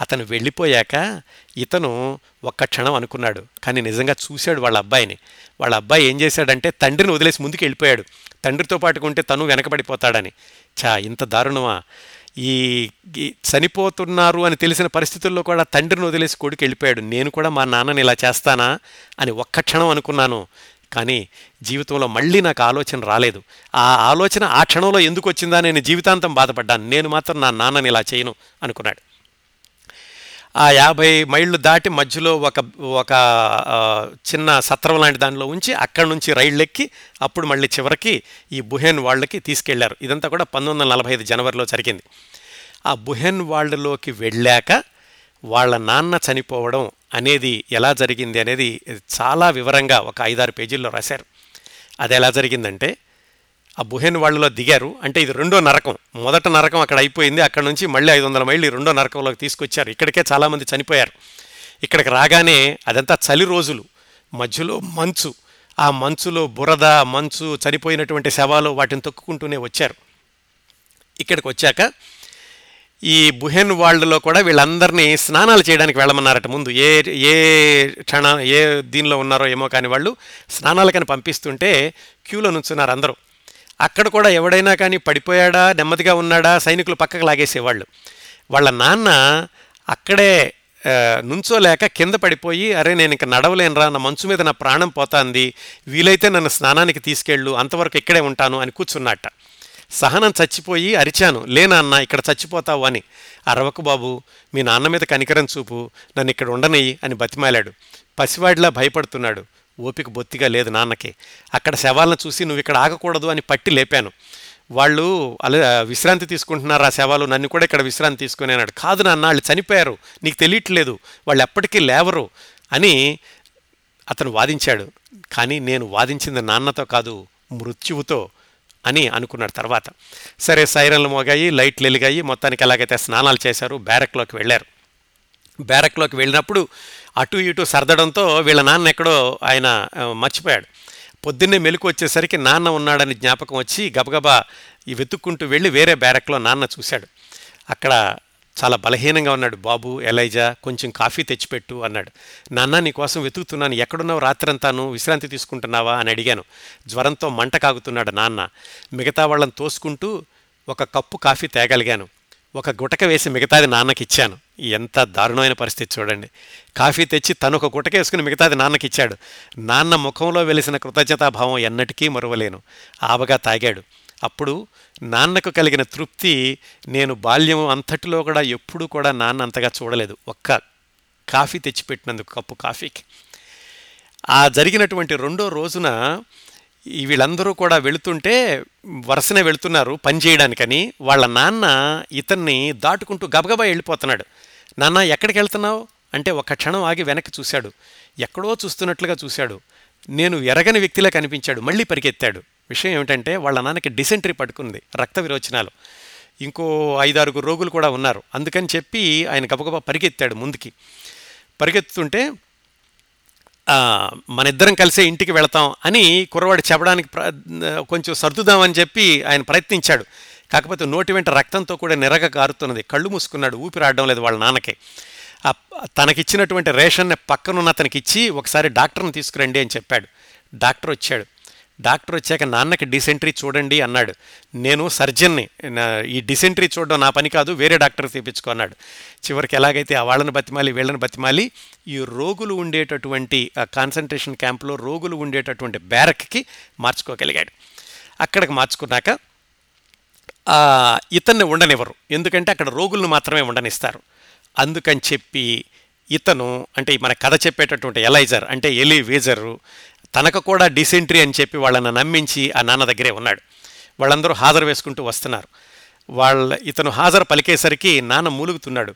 S2: అతను వెళ్ళిపోయాక ఇతను ఒక్క క్షణం అనుకున్నాడు. కానీ నిజంగా చూశాడు వాళ్ళ అబ్బాయిని. వాళ్ళ అబ్బాయి ఏం చేశాడంటే తండ్రిని వదిలేసి ముందుకు వెళ్ళిపోయాడు తండ్రితో పాటుకుంటే తను వెనకబడిపోతాడని. చా ఇంత దారుణమా? ఈ ఈ చనిపోతున్నారు అని తెలిసిన పరిస్థితుల్లో కూడా తండ్రిని వదిలేసి కొడుకు వెళ్ళిపోయాడు నేను కూడా మా నాన్నని ఇలా చేస్తానా అని ఒక్క క్షణం అనుకున్నాను. కానీ జీవితంలో మళ్ళీ నాకు ఆలోచన రాలేదు. ఆ ఆలోచన ఆ క్షణంలో ఎందుకు వచ్చిందా నేను జీవితాంతం బాధపడ్డాను. నేను మాత్రం నా నాన్నని ఇలా చేయను అనుకున్నాడు. ఆ యాభై మైళ్ళు దాటి మధ్యలో ఒక ఒక చిన్న సత్రం లాంటి దానిలో ఉంచి అక్కడి నుంచి రైళ్ళు ఎక్కి అప్పుడు మళ్ళీ చివరికి ఈ బుహెన్ వాళ్ళకి తీసుకెళ్ళారు. ఇదంతా కూడా పంతొమ్మిది వందల నలభై ఐదు జనవరిలో జరిగింది. ఆ బుహెన్ వాళ్ళలోకి వెళ్ళాక వాళ్ళ నాన్న చనిపోవడం అనేది ఎలా జరిగింది అనేది చాలా వివరంగా ఒక ఐదారు పేజీల్లో రాశారు. అది ఎలా జరిగిందంటే ఆ బుహెన్ వాళ్ళలో దిగారు. అంటే ఇది రెండో నరకం. మొదట నరకం అక్కడ అయిపోయింది. అక్కడ నుంచి మళ్ళీ ఐదు వందల మైళ్ళు రెండో నరకంలోకి తీసుకొచ్చారు. ఇక్కడికే చాలామంది చనిపోయారు. ఇక్కడికి రాగానే అదంతా చలి రోజులు. మధ్యలో మంచు. ఆ మంచులో బురద మంచు చనిపోయినటువంటి శవాలు వాటిని తొక్కుకుంటూనే వచ్చారు. ఇక్కడికి వచ్చాక ఈ బుహెన్ వాళ్ళలో కూడా వీళ్ళందరినీ స్నానాలు చేయడానికి వెళ్ళమన్నారట ముందు. ఏ ఏ క్షణ ఏ దీనిలో ఉన్నారో ఏమో కానీ వాళ్ళు స్నానాలకని పంపిస్తుంటే క్యూలో నుంచున్నారు అందరూ. అక్కడ కూడా ఎవడైనా కానీ పడిపోయాడా నెమ్మదిగా ఉన్నాడా సైనికులు పక్కకు లాగేసేవాళ్ళు. వాళ్ళ నాన్న అక్కడే నుంచోలేక కింద పడిపోయి అరే నేను ఇంక నడవలేనురా నా మంచు మీద నా ప్రాణం పోతాంది వీలైతే నన్ను స్నానానికి తీసుకెళ్ళు అంతవరకు ఇక్కడే ఉంటాను అని కూర్చున్నట్ట సహనం చచ్చిపోయి అరిచాను. లేనాన్న ఇక్కడ చచ్చిపోతావు అని. అరవకు బాబు మీ నాన్న మీద కనికరం చూపు నన్ను ఇక్కడ ఉండనయ్యి అని బతిమాలాడు. పసివాడిలా భయపడుతున్నాడు. ఓపిక బొత్తిగా లేదు నాన్నకి. అక్కడ శవాలను చూసి నువ్వు ఇక్కడ ఆగకూడదు అని పట్టి లేపాను. వాళ్ళు అలా విశ్రాంతి తీసుకుంటున్నారు ఆ శవాలు? నన్ను కూడా ఇక్కడ విశ్రాంతి తీసుకుని అన్నాడు. కాదు నాన్న వాళ్ళు చనిపోయారు. నీకు తెలియట్లేదు. వాళ్ళు ఎప్పటికీ లేవరు అని అతను వాదించాడు. కానీ నేను వాదించింది నాన్నతో కాదు మృత్యువుతో అని అనుకున్నాడు తర్వాత. సరే సైరన్లు మోగాయి లైట్లు వెలిగాయి. మొత్తానికి ఎలాగైతే స్నానాలు చేశారు బ్యారక్లోకి వెళ్ళారు. బ్యారక్లోకి వెళ్ళినప్పుడు అటు ఇటు సర్దడంతో వీళ్ళ నాన్న ఎక్కడో ఆయన మర్చిపోయాడు. పొద్దున్నే మెలకు వచ్చేసరికి నాన్న ఉన్నాడని జ్ఞాపకం వచ్చి గబగబా ఈ వెతుక్కుంటూ వెళ్ళి వేరే బ్యారక్లో నాన్న చూశాడు. అక్కడ చాలా బలహీనంగా ఉన్నాడు. బాబు ఎలైజా కొంచెం కాఫీ తెచ్చిపెట్టు అన్నాడు. నాన్న నీకోసం వెతుకుతున్నాను. ఎక్కడున్నావు రాత్రంతాను? విశ్రాంతి తీసుకుంటున్నావా? అని అడిగాను. జ్వరంతో మంట కాగుతున్నాడు నాన్న. మిగతా వాళ్ళని తోసుకుంటూ ఒక కప్పు కాఫీ తేగలిగాను. ఒక గుటక వేసి మిగతాది నాన్నకి ఇచ్చాను ఎంత దారుణమైన పరిస్థితి చూడండి. కాఫీ తెచ్చి తను ఒక గుటక వేసుకుని మిగతాది నాన్నకి ఇచ్చాడు నాన్న ముఖంలో వెలిసిన కృతజ్ఞతాభావం ఎన్నటికీ మరువలేను. ఆబగా తాగాడు. అప్పుడు నాన్నకు కలిగిన తృప్తి నేను బాల్యం అంతటిలో కూడా ఎప్పుడూ కూడా నాన్న అంతగా చూడలేదు. ఒక్క కాఫీ తెచ్చిపెట్టినందుకు కప్పు కాఫీకి. ఆ జరిగినటువంటి రెండో రోజున వీళ్ళందరూ కూడా వెళుతుంటే వరుసనే వెళుతున్నారు పని చేయడానికని. వాళ్ళ నాన్న ఇతన్ని దాటుకుంటూ గబగబా వెళ్ళిపోతున్నాడు. నాన్న ఎక్కడికి వెళ్తున్నావు? అంటే ఒక క్షణం ఆగి వెనక్కి చూశాడు. ఎక్కడో చూస్తున్నట్లుగా చూశాడు. నేను ఎరగని వ్యక్తిలా కనిపించాడు. మళ్ళీ పరిగెత్తాడు. విషయం ఏమిటంటే వాళ్ళ నాన్నకి డిసెంట్రీ పట్టుకుంది రక్త విరోచనాలు. ఇంకో ఐదారుగురు రోగులు కూడా ఉన్నారు. అందుకని చెప్పి ఆయన గబగబా పరిగెత్తాడు ముందుకి. పరిగెత్తుతుంటే మన ఇద్దరం కలిసే ఇంటికి వెళతాం అని కుర్రవాడు చెప్పడానికి ప్ర కొంచెం సర్దుదామని చెప్పి ఆయన ప్రయత్నించాడు. కాకపోతే నోటి వెంట రక్తంతో కూడా నిరగ కారుతున్నది. కళ్ళు మూసుకున్నాడు. ఊపిరాడడం లేదు వాళ్ళ నాన్నకి. తనకిచ్చినటువంటి రేషన్ని పక్కనున్న అతనికి ఇచ్చి ఒకసారి డాక్టర్ని తీసుకురండి అని చెప్పాడు. డాక్టర్ వచ్చాడు. డాక్టర్ వచ్చాక నాన్నకి డిసెంట్రీ చూడండి అన్నాడు. నేను సర్జన్ని ఈ డిసెంట్రీ చూడడం నా పని కాదు వేరే డాక్టర్ తీపించుకో అన్నాడు. చివరికి ఎలాగైతే ఆ వాళ్ళని బతిమాలి వీళ్ళని బతిమాలి ఈ రోగులు ఉండేటటువంటి కాన్సన్ట్రేషన్ క్యాంప్లో రోగులు ఉండేటటువంటి బ్యారక్కి మార్చుకోగలిగాడు. అక్కడికి మార్చుకున్నాక ఇతన్ని ఉండనివ్వరు. ఎందుకంటే అక్కడ రోగులను మాత్రమే ఉండనిస్తారు. అందుకని చెప్పి ఇతను అంటే మన కథ చెప్పేటటువంటి ఎలైజర్ అంటే ఎలి వేజరు తనకు కూడా డిసెంట్రీ అని చెప్పి వాళ్ళని నమ్మించి ఆ నాన్న దగ్గరే ఉన్నాడు. వాళ్ళందరూ హాజరు వేసుకుంటూ వస్తున్నారు. వాళ్ళ ఇతను హాజరు పలికేసరికి నాన్న మూలుగుతున్నాడు.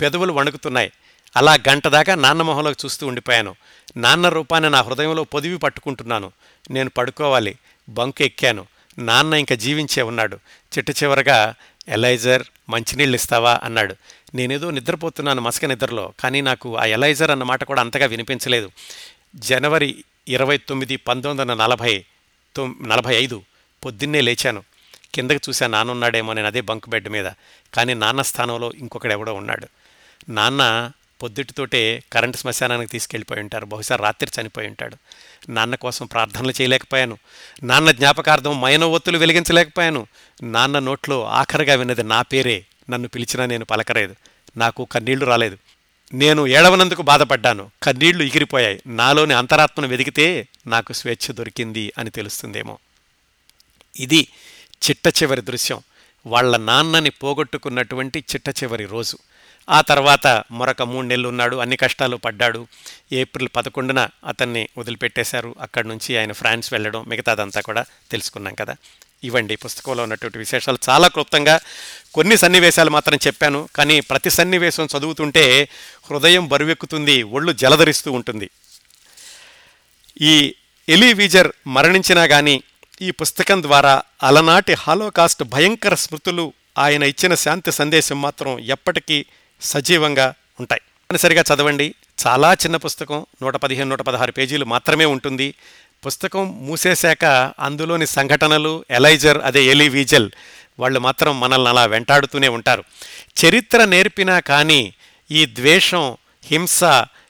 S2: పెదవులు వణుకుతున్నాయి. అలా గంట దాకా నాన్న మొహంలోకి చూస్తూ ఉండిపోయాను. నాన్న రూపాన్ని నా హృదయంలో పొదివి పట్టుకుంటున్నాను. నేను పడుకోవాలి. బంకు ఎక్కాను. నాన్న ఇంకా జీవించే ఉన్నాడు. చిట్ట చివరగా ఎలైజర్ మంచినీళ్ళు ఇస్తావా? అన్నాడు. నేనేదో నిద్రపోతున్నాను మసక నిద్రలో. కానీ నాకు ఆ ఎలైజర్ అన్న మాట కూడా అంతగా వినిపించలేదు. జనవరి ఇరవై తొమ్మిది పంతొమ్మిది వందల నలభై నలభై ఐదు పొద్దున్నే లేచాను. కిందకి చూసా నాన్నున్నాడేమో నేను అదే బంక్ బెడ్ మీద. కానీ నాన్న స్థానంలో ఇంకొకడెవడో ఉన్నాడు. నాన్న పొద్దుటితోటే కరెంటు శ్మశానానికి తీసుకెళ్ళిపోయి ఉంటారు. బహుశా రాత్రి చనిపోయి ఉంటాడు. నాన్న కోసం ప్రార్థనలు చేయలేకపోయాను. నాన్న జ్ఞాపకార్థం మైనవొత్తులు వెలిగించలేకపోయాను. నాన్న నోట్లో ఆఖరిగా విన్నది నా పేరే. నన్ను పిలిచినా నేను పలకలేదు. నాకు కన్నీళ్ళు రాలేదు. నేను ఏడవనందుకు బాధపడ్డాను. కన్నీళ్ళు ఎగిరిపోయాయి. నాలోని అంతరాత్మను వెతికితే నాకు స్వేచ్ఛ దొరికింది అని తెలుస్తుందేమో. ఇది చిట్ట చివరి దృశ్యం. వాళ్ళ నాన్నని పోగొట్టుకున్నటువంటి చిట్ట చివరి రోజు. ఆ తర్వాత మరొక మూడు నెలలు ఉన్నాడు. అన్ని కష్టాలు పడ్డాడు. ఏప్రిల్ పదకొండున అతన్ని వదిలిపెట్టేశారు. అక్కడి నుంచి ఆయన ఫ్రాన్స్ వెళ్ళడం మిగతాదంతా కూడా తెలుసుకున్నాం కదా. ఇవ్వండి. పుస్తకంలో ఉన్నటువంటి విశేషాలు చాలా క్లుప్తంగా కొన్ని సన్నివేశాలు మాత్రం చెప్పాను. కానీ ప్రతి సన్నివేశం చదువుతుంటే హృదయం బరువెక్కుతుంది ఒళ్ళు జలధరిస్తూ ఉంటుంది. ఈ ఎలివీజర్ మరణించినా కానీ ఈ పుస్తకం ద్వారా అలనాటి హాలోకాస్ట్ భయంకర స్మృతులు ఆయన ఇచ్చిన శాంతి సందేశం మాత్రం ఎప్పటికీ సజీవంగా ఉంటాయి. తప్పనిసరిగా చదవండి. చాలా చిన్న పుస్తకం నూట పదిహేను నూట పదహారు పేజీలు మాత్రమే ఉంటుంది. పుస్తకం మూసేశాక అందులోని సంఘటనలు ఎలైజర్ అదే ఎలీ వీజల్ వాళ్ళు మాత్రం మనల్ని అలా వెంటాడుతూనే ఉంటారు. చరిత్ర నేర్పినా కానీ ఈ ద్వేషం హింస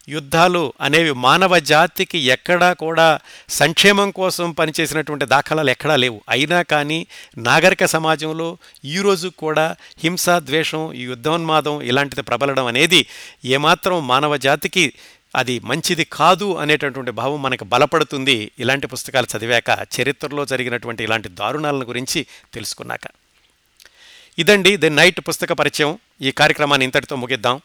S2: యుద్ధాలు అనేవి మానవ జాతికి ఎక్కడా కూడా సంక్షేమం కోసం పనిచేసినటువంటి దాఖలాలు ఎక్కడా లేవు. అయినా కానీ నాగరిక సమాజంలో ఈరోజు కూడా హింస ద్వేషం ఈ యుద్ధోన్మాదం ఇలాంటిది ప్రబలడం అనేది ఏమాత్రం మానవ జాతికి అది మంచిది కాదు అనేటటువంటి భావం మనకు బలపడుతుంది. ఇలాంటి పుస్తకాలు చదివాక చరిత్రలో జరిగినటువంటి ఇలాంటి దారుణాలను గురించి తెలుసుకున్నాక. ఇదండి ది నైట్ పుస్తక పరిచయం. ఈ కార్యక్రమాన్ని ఇంతటితో ముగిద్దాం.